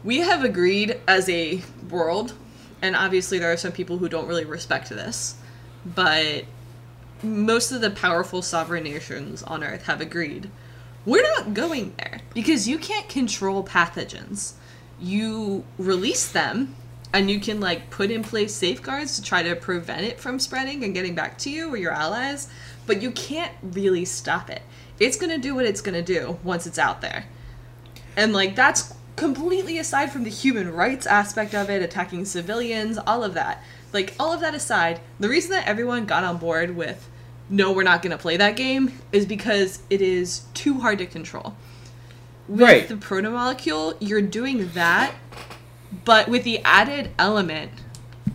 we have agreed as a world, and obviously there are some people who don't really respect this, but most of the powerful sovereign nations on Earth have agreed we're not going there because you can't control pathogens. You release them and you can like put in place safeguards to try to prevent it from spreading and getting back to you or your allies, but you can't really stop it. It's going to do what it's going to do once it's out there. And like that's completely aside from the human rights aspect of it, attacking civilians, all of that. Like all of that aside, the reason that everyone got on board with no, we're not going to play that game is because it is too hard to control. With Right. the protomolecule, you're doing that, but with the added element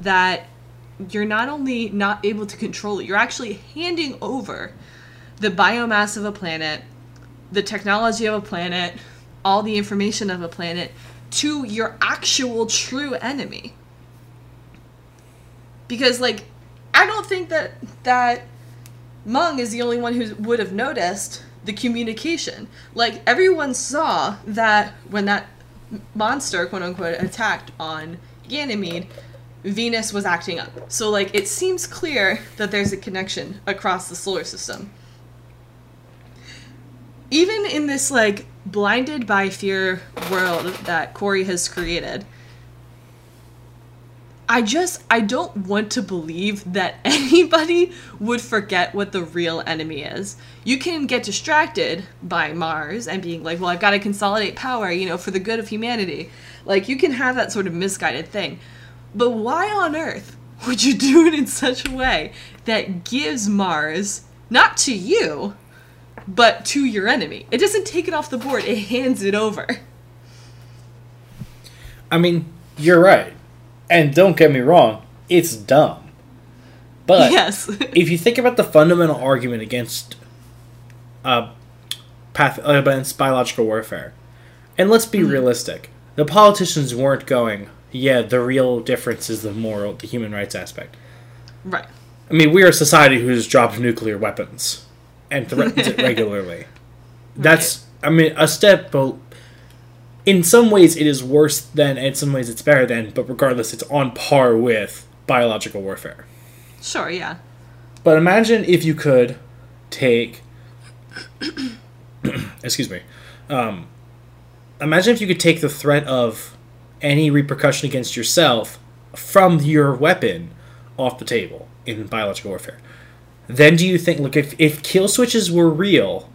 that you're not only not able to control it, you're actually handing over the biomass of a planet, the technology of a planet, all the information of a planet to your actual true enemy. Because like I don't think that that Meng is the only one who would have noticed the communication. Like everyone saw that when that monster, quote unquote, attacked on Ganymede, Venus was acting up. So like it seems clear that there's a connection across the solar system. Even in this like blinded by fear world that Corey has created, I just I don't want to believe that anybody would forget what the real enemy is. You can get distracted by Mars and being like, "Well, I've got to consolidate power, you know, for the good of humanity." Like you can have that sort of misguided thing. But why on earth would you do it in such a way that gives Mars not to you, but to your enemy? It doesn't take it off the board, it hands it over. I mean, you're right. And don't get me wrong, it's dumb. But yes. if you think about the fundamental argument against uh, path uh, against biological warfare, and let's be realistic, the politicians weren't going, "Yeah, the real difference is the moral, the human rights aspect." right. I mean, we are a society who's dropped nuclear weapons and threatens it regularly. That's, I mean, a step. In some ways, it is worse than, in some ways, it's better than. But regardless, it's on par with biological warfare. Sure, yeah. But imagine if you could take. excuse me. Um, imagine if you could take the threat of any repercussion against yourself from your weapon off the table in biological warfare. Then do you think, look, if, if kill switches were real,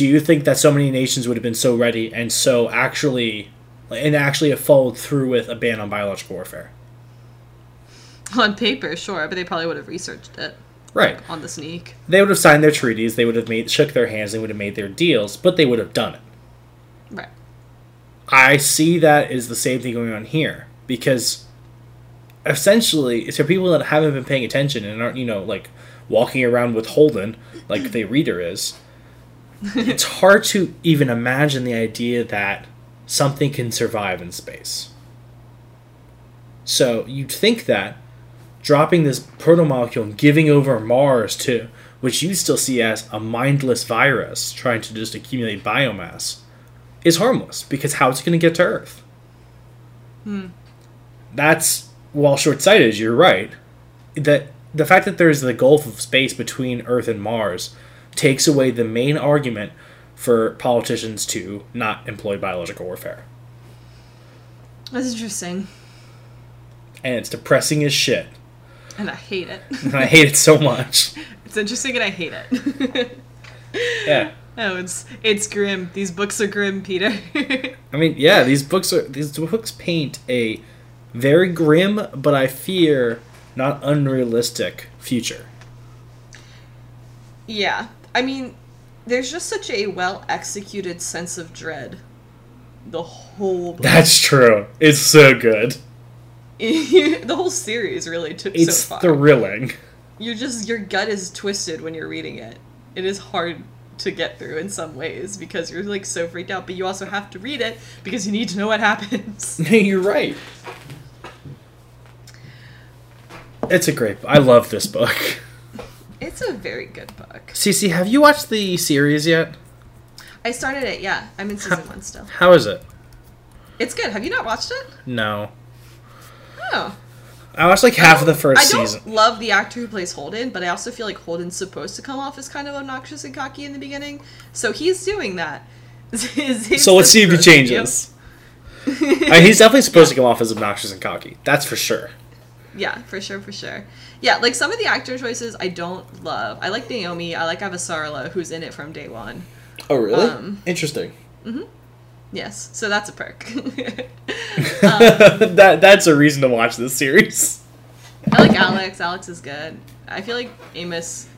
do you think that so many nations would have been so ready and so actually, and actually have followed through with a ban on biological warfare? On paper, sure, but they probably would have researched it Right. on the sneak. They would have signed their treaties, they would have made shook their hands, they would have made their deals, but they would have done it. Right. I see that as the same thing going on here because essentially, it's for people that haven't been paying attention and aren't, you know, like walking around with Holden like the reader is. it's hard to even imagine the idea that something can survive in space. So you'd think that dropping this protomolecule and giving over Mars to which you still see as a mindless virus trying to just accumulate biomass is harmless because how's it going to get to Earth? Hmm. That's while short-sighted. You're right. That the fact that there's the gulf of space between Earth and Mars takes away the main argument for politicians to not employ biological warfare, That's interesting. and it's depressing as shit. And I hate it. And I hate it so much. it's interesting and I hate it. Yeah. oh, it's it's grim. These books are grim, Peter. I mean, yeah, these books are these books paint a very grim, but I fear not unrealistic future. yeah. I mean, there's just such a well executed sense of dread. The whole book. That's true. It's so good. the whole series really took It's so far. thrilling. you're just your gut is twisted when you're reading it. It is hard to get through in some ways because you're like so freaked out, but you also have to read it because you need to know what happens. You're right. It's a great. I love this book. It's a very good book. Cece, have you watched the series yet? I started it. Yeah, I'm in season one still. How is it? It's good. Have you not watched it? No. Oh. I watched like half of the first I don't season. love the actor who plays Holden, but I also feel like Holden's supposed to come off as kind of obnoxious and cocky in the beginning, so he's doing that. So let's see if he changes. I mean, uh, he's definitely supposed to come off as obnoxious and cocky. That's for sure. Yeah, for sure, for sure. Yeah, like some of the actor choices I don't love. I like Naomi. I like Avasarala, who's in it from day one. Oh, really? Um, Interesting. Yes, so that's a perk. that that's a reason to watch this series. I like Alex. Alex is good. I feel like Amos.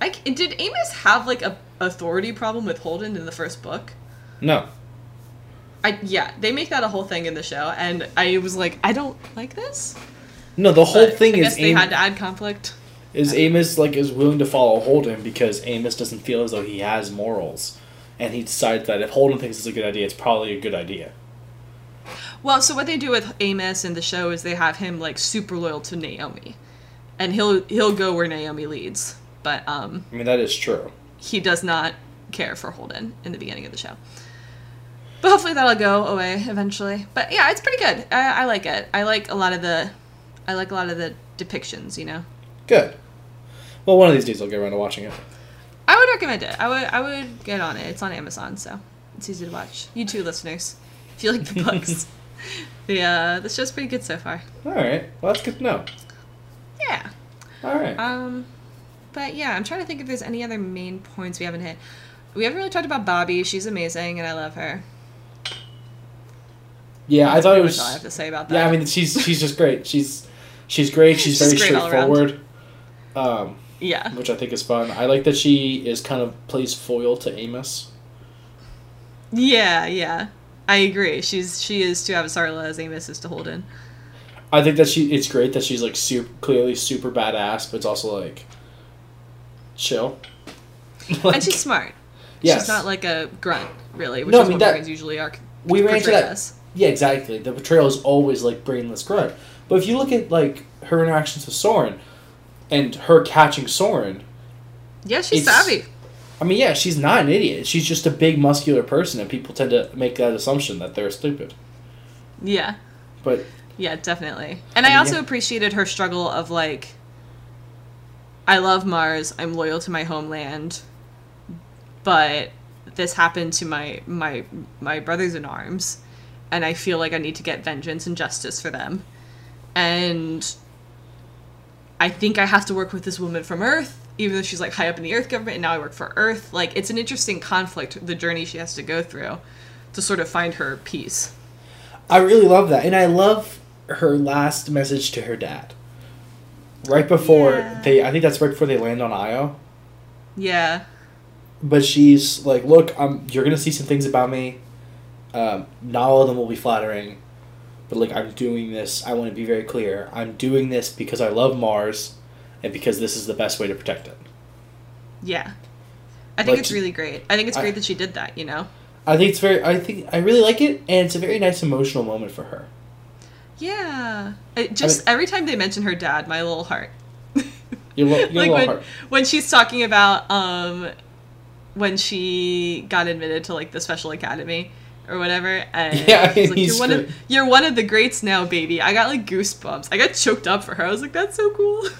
I did Amos have like a authority problem with Holden in the first book? No. I yeah, they make that a whole thing in the show, and I was like, I don't like this. No, the whole But thing I is guess they Am- had to add conflict. is Amos like is willing to follow Holden because Amos doesn't feel as though he has morals, and he decides that if Holden thinks it's a good idea, it's probably a good idea. Well, so what they do with Amos in the show is they have him like super loyal to Naomi, and he'll he'll go where Naomi leads, but um I mean that is true. he does not care for Holden in the beginning of the show. But hopefully that'll go away eventually. But yeah, it's pretty good. I, I like it. I like a lot of the, I like a lot of the depictions. You know, Good. Well, one of these days I'll get around to watching it. I would recommend it. I would I would get on it. It's on Amazon, so it's easy to watch. You too, listeners, if you like the books. the uh, the show's pretty good so far. All right. Well, that's good to know. Yeah. All right. Um, but yeah, I'm trying to think if there's any other main points we haven't hit. We haven't really talked about Bobby. She's amazing, and I love her. yeah, I thought it was. All I have to say about that. Yeah, I mean she's she's just great. She's she's great. She's, She's very great straightforward. Um, yeah. which I think is fun. I like that she is kind of plays foil to Amos. Yeah, yeah. I agree. She's she is to Avasarala as Amos is to Holden. I think that she it's great that she's like super clearly super badass, but it's also like chill. and she's smart. Yes. She's not like a grunt, really, which No, I mean, what that- usually are we ran into that. as. Yeah, exactly. The portrayal is always like brainless grunt. But if you look at like her interactions with Soren and her catching Soren, Yeah, she's savvy. I mean, yeah, she's not an idiot. She's just a big muscular person, and people tend to make that assumption that they're stupid. Yeah. But Yeah, definitely. And I I, mean, also yeah. appreciated her struggle of like I love Mars, I'm loyal to my homeland, but this happened to my my my brothers in arms and I feel like I need to get vengeance and justice for them. And I think I have to work with this woman from Earth, even though she's like high up in the Earth government and now I work for Earth. Like it's an interesting conflict, the journey she has to go through to sort of find her peace. I really love that, and I love her last message to her dad. Right before Yeah. they, I think that's right before they land on Io. Yeah. But she's like, "Look, I'm. You're gonna see some things about me. Um, not all of them will be flattering, but like I'm doing this. I want to be very clear. I'm doing this because I love Mars, and because this is the best way to protect it. Yeah. I think Like, it's really great. I think it's I- great that she did that, you know? I think it's very. I think I really like it, and it's a very nice emotional moment for her. Yeah. It just mean- every time they mention her dad, my little heart. Your, lo- your like little when, heart. when she's talking about um when she got admitted to like the special academy or whatever and Yeah, she's like, he's you're one of you're one of the greats now, baby. I got like goosebumps. I got choked up for her. I was like, that's so cool.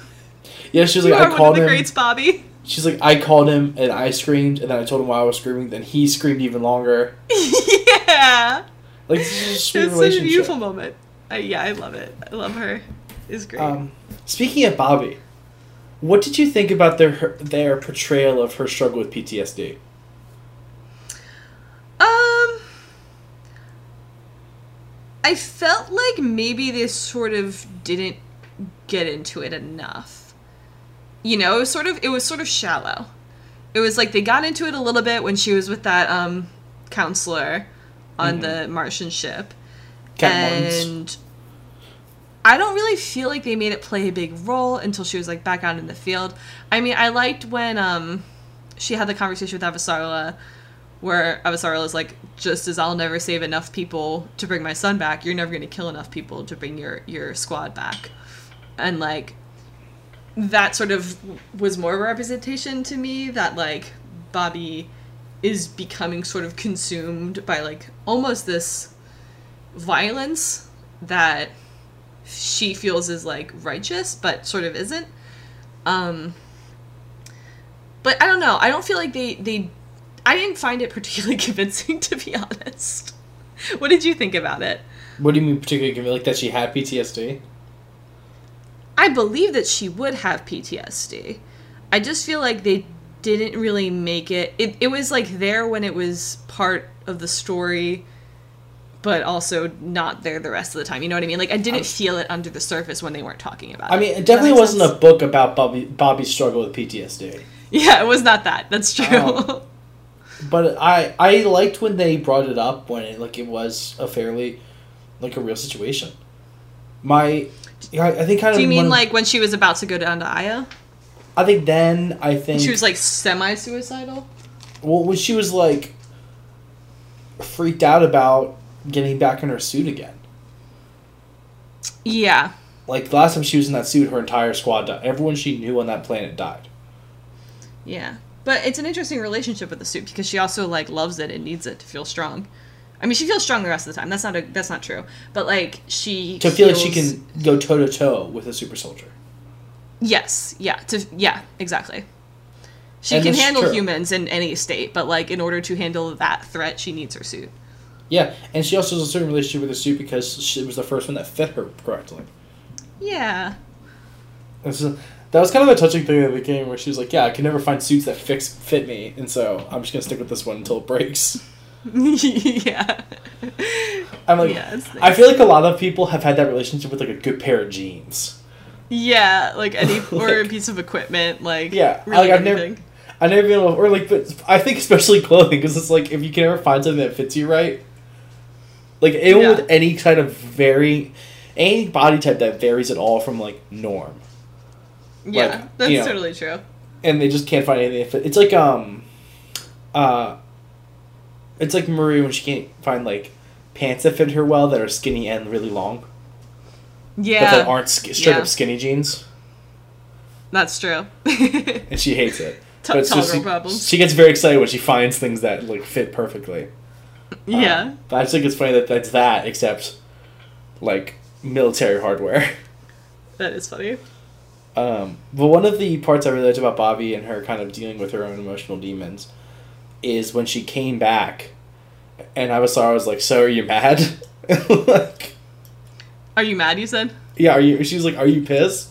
Yeah, she's you like, I called the him. greats, Bobby. She's like, I called him and I screamed, and then I told him why I was screaming. Then he screamed even longer. yeah. Like this is a sweet It's such a beautiful moment. I, yeah, I love it. I love her. It's great. Um, speaking of Bobby, what did you think about their her, their portrayal of her struggle with PTSD? I felt like maybe they sort of didn't get into it enough. You know, it was sort of it was sort of shallow. It was like they got into it a little bit when she was with that um counselor on the Martian ship. Cat Martens. and I don't really feel like they made it play a big role until she was like back out in the field. I mean, I liked when um she had the conversation with Avasarala where Avasarala is like, just as I'll never save enough people to bring my son back, you're never gonna kill enough people to bring your your squad back. And like that sort of was more of a representation to me that like Bobby is becoming sort of consumed by like almost this violence that she feels is like righteous but sort of isn't um but i don't know i don't feel like they they i didn't find it particularly convincing to be honest what did you think about it What do you mean particularly convincing? like that she had PTSD? I believe that she would have PTSD. I just feel like they didn't really make it. It, it was like there when it was part of the story, but also not there the rest of the time. You know what I mean? Like I didn't feel it under the surface when they weren't talking about I it. I mean, it definitely wasn't sense? a book about Bobby Bobby's struggle with PTSD. Yeah, it was not that. That's oh. true. Oh. But I I liked when they brought it up when it like it was a fairly like a real situation. My I I think kind of Do you mean like when she was about to go down to Io? I think then I think She was like semi-suicidal. well when she was like freaked out about getting back in her suit again. Yeah, Like last time she was in that suit, her entire squad died. Everyone she knew on that planet died. yeah. But it's an interesting relationship with the suit because she also like loves it and needs it to feel strong. I mean, she feels strong the rest of the time. That's not a, that's not true. But like she To feel like she can go toe to toe with a super soldier. Yes, yeah, to yeah, exactly. She And can handle humans in any state, but like in order to handle that threat, she needs her suit. Yeah, and she also has a certain relationship with the suit because she, it was the first one that fit her correctly. Yeah. This is- that was kind of a touching thing at the game where she was like, "Yeah, I can never find suits that fix fit me, and so I'm just gonna stick with this one until it breaks." yeah. I'm like, Yeah, I feel like a lot of people have had that relationship with like a good pair of jeans. Yeah, like any or a piece of equipment, like Yeah, really like, I've never- I never been able, or like, but I think especially clothing because it's like if you can ever find something that fits you right, like even Yeah. with any kind of very, any body type that varies at all from like norm, Yeah, like, that's you know. totally true. and they just can't find anything. It's like um, uh, it's like Marie when she can't find like pants that fit her well that are skinny and really long, Yeah, but that aren't sk- straight Yeah. up skinny jeans, that's true. and she hates it. T- But it's tall just girl she, problems. she gets very excited when she finds things that like fit perfectly. yeah, Um, but I just think it's funny that that's that, except like military hardware. that is funny. Um, but one of the parts I really liked about Bobby and her kind of dealing with her own emotional demons is when she came back, and I was sorry. I was like, "So are you mad?" like, Are you mad? You said. yeah, are you? She's like, "Are you pissed?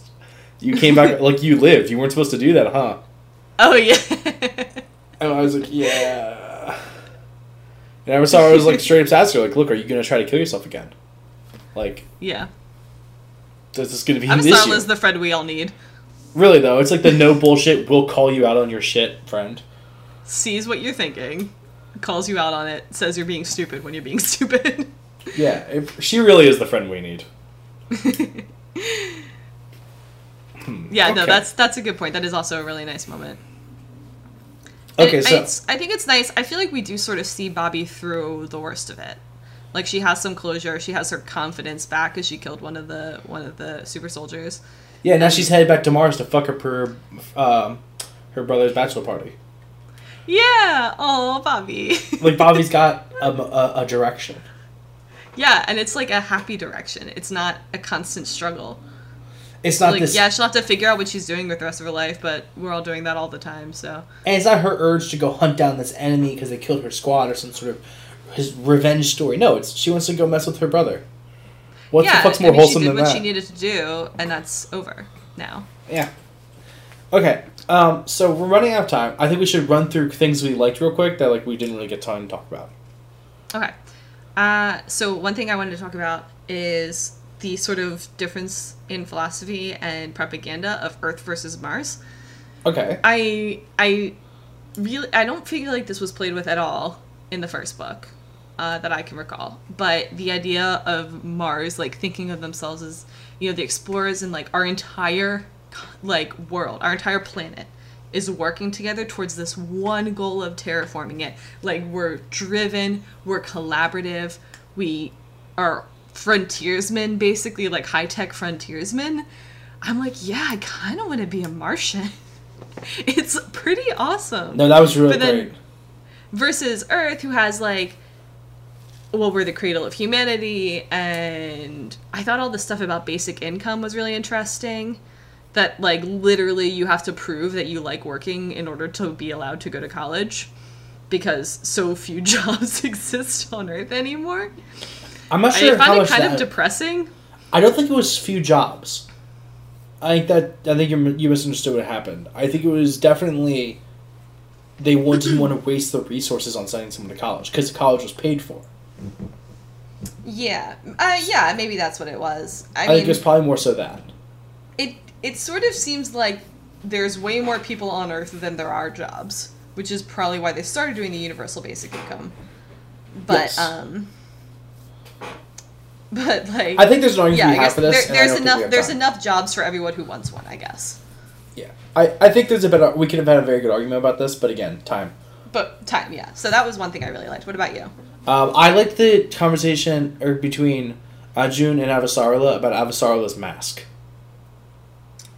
You came back like you lived. You weren't supposed to do that, huh?" Oh yeah. And I was like, "Yeah." And I was sorry. I was like straight up asked her, like, "Look, are you gonna try to kill yourself again? Like, yeah. Is this gonna be I'm an issue?" is the friend we all need. Really though, it's like the no bullshit. We'll call you out on your shit, friend. Sees what you're thinking, calls you out on it, says you're being stupid when you're being stupid. Yeah, if, she really is the friend we need. yeah, no, that's that's a good point. That is also a really nice moment. Okay, so it's, I think it's nice. I feel like we do sort of see Bobby through the worst of it. Like she has some closure. She has her confidence back because she killed one of the one of the super soldiers. yeah, now she's headed back to Mars to fuck up her, um, her brother's bachelor party. Yeah. Oh, Bobby. Like Bobby's got a, a, a direction. yeah, and it's like a happy direction. It's not a constant struggle. It's not like this, yeah, she'll have to figure out what she's doing with the rest of her life, but we're all doing that all the time. So and it's not her urge to go hunt down this enemy because they killed her squad or some sort of his revenge story. No, it's she wants to go mess with her brother. What yeah, the fuck's more I mean, wholesome she did than what that? she needed to do, and that's over now. Yeah. Okay. Um, so we're running out of time. I think we should run through things we liked real quick that like we didn't really get time to talk about. Okay. Uh, so one thing I wanted to talk about is the sort of difference in philosophy and propaganda of Earth versus Mars. Okay. I I really I don't feel like this was played with at all in the first book uh, that I can recall. But the idea of Mars, like thinking of themselves as you know the explorers and like our entire like world, our entire planet is working together towards this one goal of terraforming it. Like we're driven, we're collaborative, we are frontiersmen, basically like high tech frontiersmen. I'm like, yeah, I kind of want to be a Martian. it's pretty awesome. No, that was really But then- great. versus Earth, who has like, well, we're the cradle of humanity, and I thought all the stuff about basic income was really interesting. That like literally you have to prove that you like working in order to be allowed to go to college, because so few jobs exist on Earth anymore. I'm not sure I find it kind that, of depressing. I don't think it was few jobs. I think that I think you you misunderstood what happened. I think it was definitely they didn't want to waste the resources on sending someone to college because college was paid for. Yeah, uh, yeah, maybe that's what it was. I, I, mean, think it's probably more so that. it it sort of seems like there's way more people on Earth than there are jobs, which is probably why they started doing the universal basic income. But Yes. um, but like I think there's an argument yeah, to I be had guess for this. there, there's don't think we enough there's time. enough jobs for everyone who wants one. I guess, Yeah, I, I think there's a better. We could have had a very good argument about this, but again, time. But time, yeah. So that was one thing I really liked. What about you? Um, I liked the conversation or between uh, June and Avasarala about Avasarala's mask.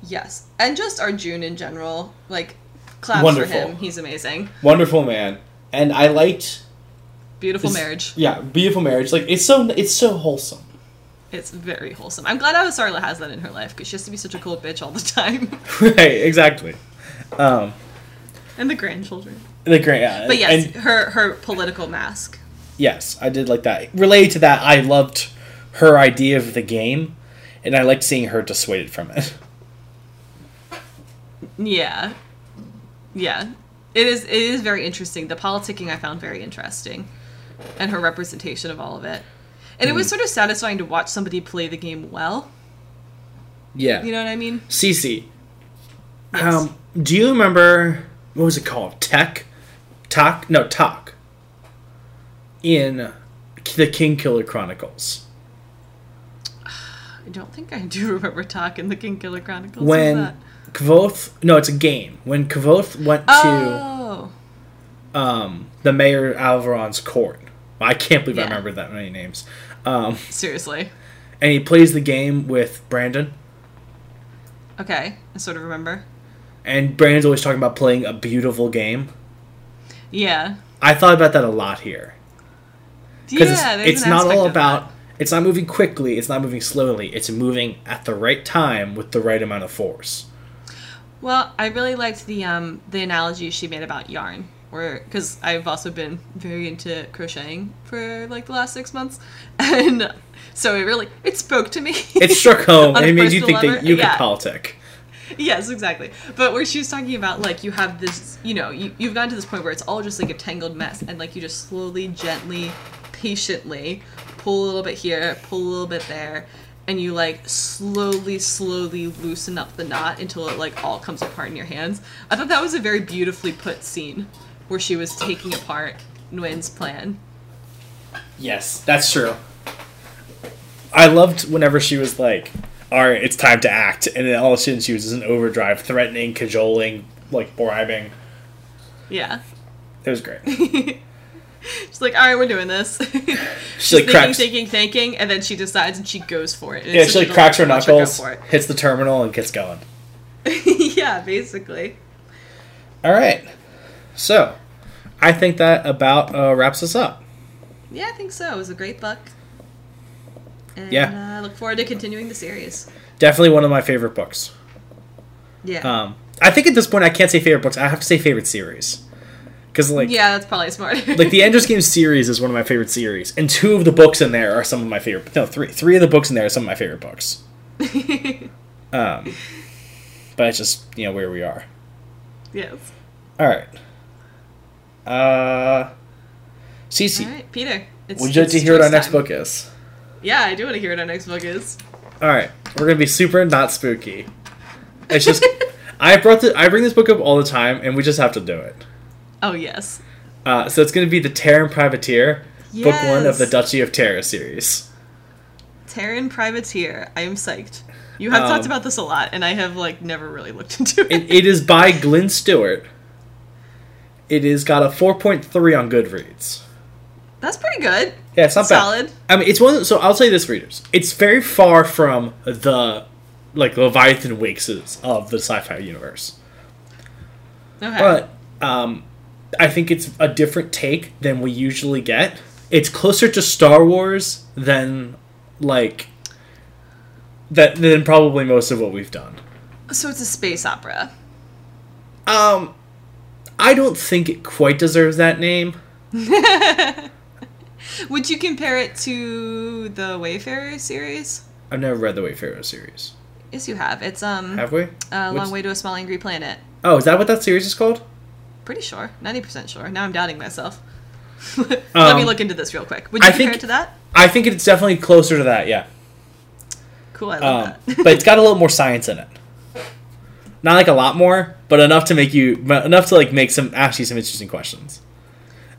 Yes, and just Arjun in general, like claps Wonderful. for him. He's amazing. Wonderful man, and I liked. Beautiful his- marriage. Yeah, beautiful marriage. Like it's so it's so wholesome. It's very wholesome. I'm glad Avasarala has that in her life because she has to be such a cool bitch all the time. right, exactly. Um, and the grandchildren. The great, yeah, But yes, and her her political mask. yes, I did like that. Related to that, I loved her idea of the game, and I liked seeing her dissuaded from it. Yeah. Yeah. It is it is very interesting. The politicking I found very interesting. And her representation of all of it. And it was sort of satisfying to watch somebody play the game well. Yeah, You know what I mean? Cece. Yes. Um, do you remember what was it called? Tech, Talk? No, Talk. In the Kingkiller Chronicles, I don't think I do remember talking the Kingkiller Chronicles. When? Kvothe, no, it's a game. When Kvothe went to Oh. um, the Maer Alveron's court, I can't believe I remember that many names. Um, Seriously. and he plays the game with Bredon, Okay. I sort of remember. and Bredon's always talking about playing a beautiful game. Yeah. I thought about that a lot here. Yeah, because there's it's, it's not all about that. it's not moving quickly it's not moving slowly it's moving at the right time with the right amount of force Well, I really liked the um the analogy she made about yarn, where because I've also been very into crocheting for like the last six months, and so it really it spoke to me. it struck home and it made you think that you could yeah. politic yes, exactly. But where she was talking about like you have this, you know, you you've gotten to this point where it's all just like a tangled mess, and like you just slowly, gently, patiently pull a little bit here, pull a little bit there. And you like slowly, slowly loosen up the knot until it like all comes apart in your hands. I thought that was a very beautifully put scene where she was taking apart Nguyen's plan. yes that's true i loved whenever she was like all right it's time to act and then all of a sudden she was in overdrive threatening cajoling like bribing Yeah. it was great She's like, all right, we're doing this. she like thinking, cracks thinking, thinking, and then she decides and she goes for it. And yeah she like cracks her delight to watch knuckles hits the terminal and gets going yeah, basically. all right so i think that about uh, wraps us up Yeah, I think so. It was a great book. And Yeah. uh, I look forward to continuing the series. definitely one of my favorite books Yeah. Um, I think at this point I can't say favorite books. I have to say favorite series, because like yeah, that's probably smart. like the Ender's Game series is one of my favorite series, and two of the books in there are some of my favorite. No, three. Three of the books in there are some of my favorite books. Um, but it's just you know where we are. yes. All right. Uh, Cece, All right, Peter. It's, would you like to hear what our choice next book is? Yeah, I do want to hear what our next book is. All right, we're gonna be super not spooky. It's just I brought the I bring this book up all the time, and we just have to do it. Oh yes. Uh, so it's going to be the Terran Privateer, book one of the Duchy of Terra series. Terran Privateer. I am psyched. You have Um, talked about this a lot, and I have like never really looked into it. It, it is by Glynn Stewart. It is got a 4.3 on Goodreads. That's pretty good. Yeah, it's not Solid. bad. I mean, it's one. Of, so I'll say this, readers. It's very far from the like Leviathan Wakeses of the sci-fi universe. Okay. But um, I think it's a different take than we usually get. It's closer to Star Wars than like that than probably most of what we've done. So it's a space opera. Um, I don't think it quite deserves that name. Would you compare it to the Wayfarer series? I've never read the Wayfarer series. Yes, you have. It's um Have we? a long way to a small angry planet. Oh, is that what that series is called? Pretty sure, ninety percent sure. Now I'm doubting myself. Let me Um, look into this real quick. Would you I compare think- it to that? I think it's definitely closer to that. Yeah. Cool, I love Um, that. but it's got a little more science in it. Not like a lot more, but enough to make you enough to like make some ask you some interesting questions.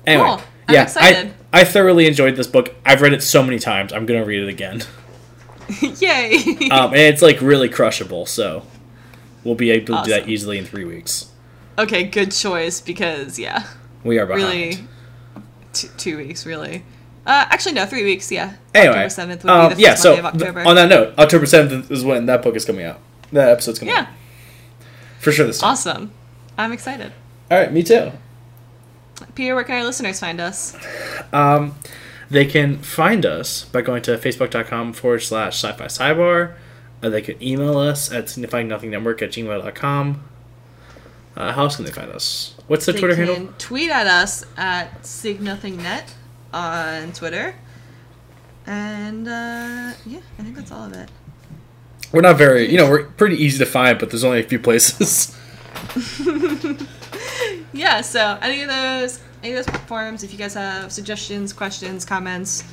Anyway, Cool. I'm yeah, excited. I thoroughly enjoyed this book. I've read it so many times. I'm gonna read it again. Yay! Um, and it's like really crushable. So we'll be able to do that easily in three weeks. okay, good choice because yeah, We are behind. really, two, two weeks really. Uh, actually no, three weeks. Yeah. Anyway, October seventh would um, be the yeah. So Monday of th- October. on that note, October seventh is when that book is coming out. That episode's coming out. yeah, out for sure this time. awesome. I'm excited. All right, me too. Peter, where can our listeners find us? Um, they can find us by going to facebook.com forward slash sci fi sidebar. Uh, they can email us at signifyingnothingnetwork at gmail.com. Uh, how else can they find us? What's the They Twitter can handle? tweet at us at signothingnnet on Twitter. And uh, yeah, I think that's all of it. We're not very, you know, we're pretty easy to find, but there's only a few places. Yeah, so any of those any of those platforms, if you guys have suggestions, questions, comments,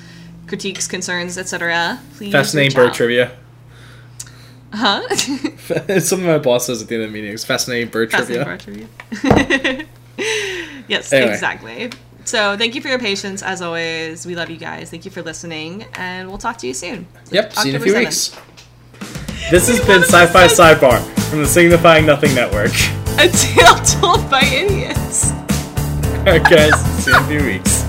critiques, concerns, etc., please Fascinating bird out. trivia. Huh? it's something my boss says at the end of the meetings. Fascinating bird Fascinating trivia. bird trivia. yes, Anyway. exactly. So thank you for your patience as always. We love you guys. Thank you for listening, and we'll talk to you soon. Yep, see you in a few 7th. weeks. This has been Sci Fi Sidebar from the Signifying Nothing Network. A tale told by idiots. Alright, guys, see in a few weeks.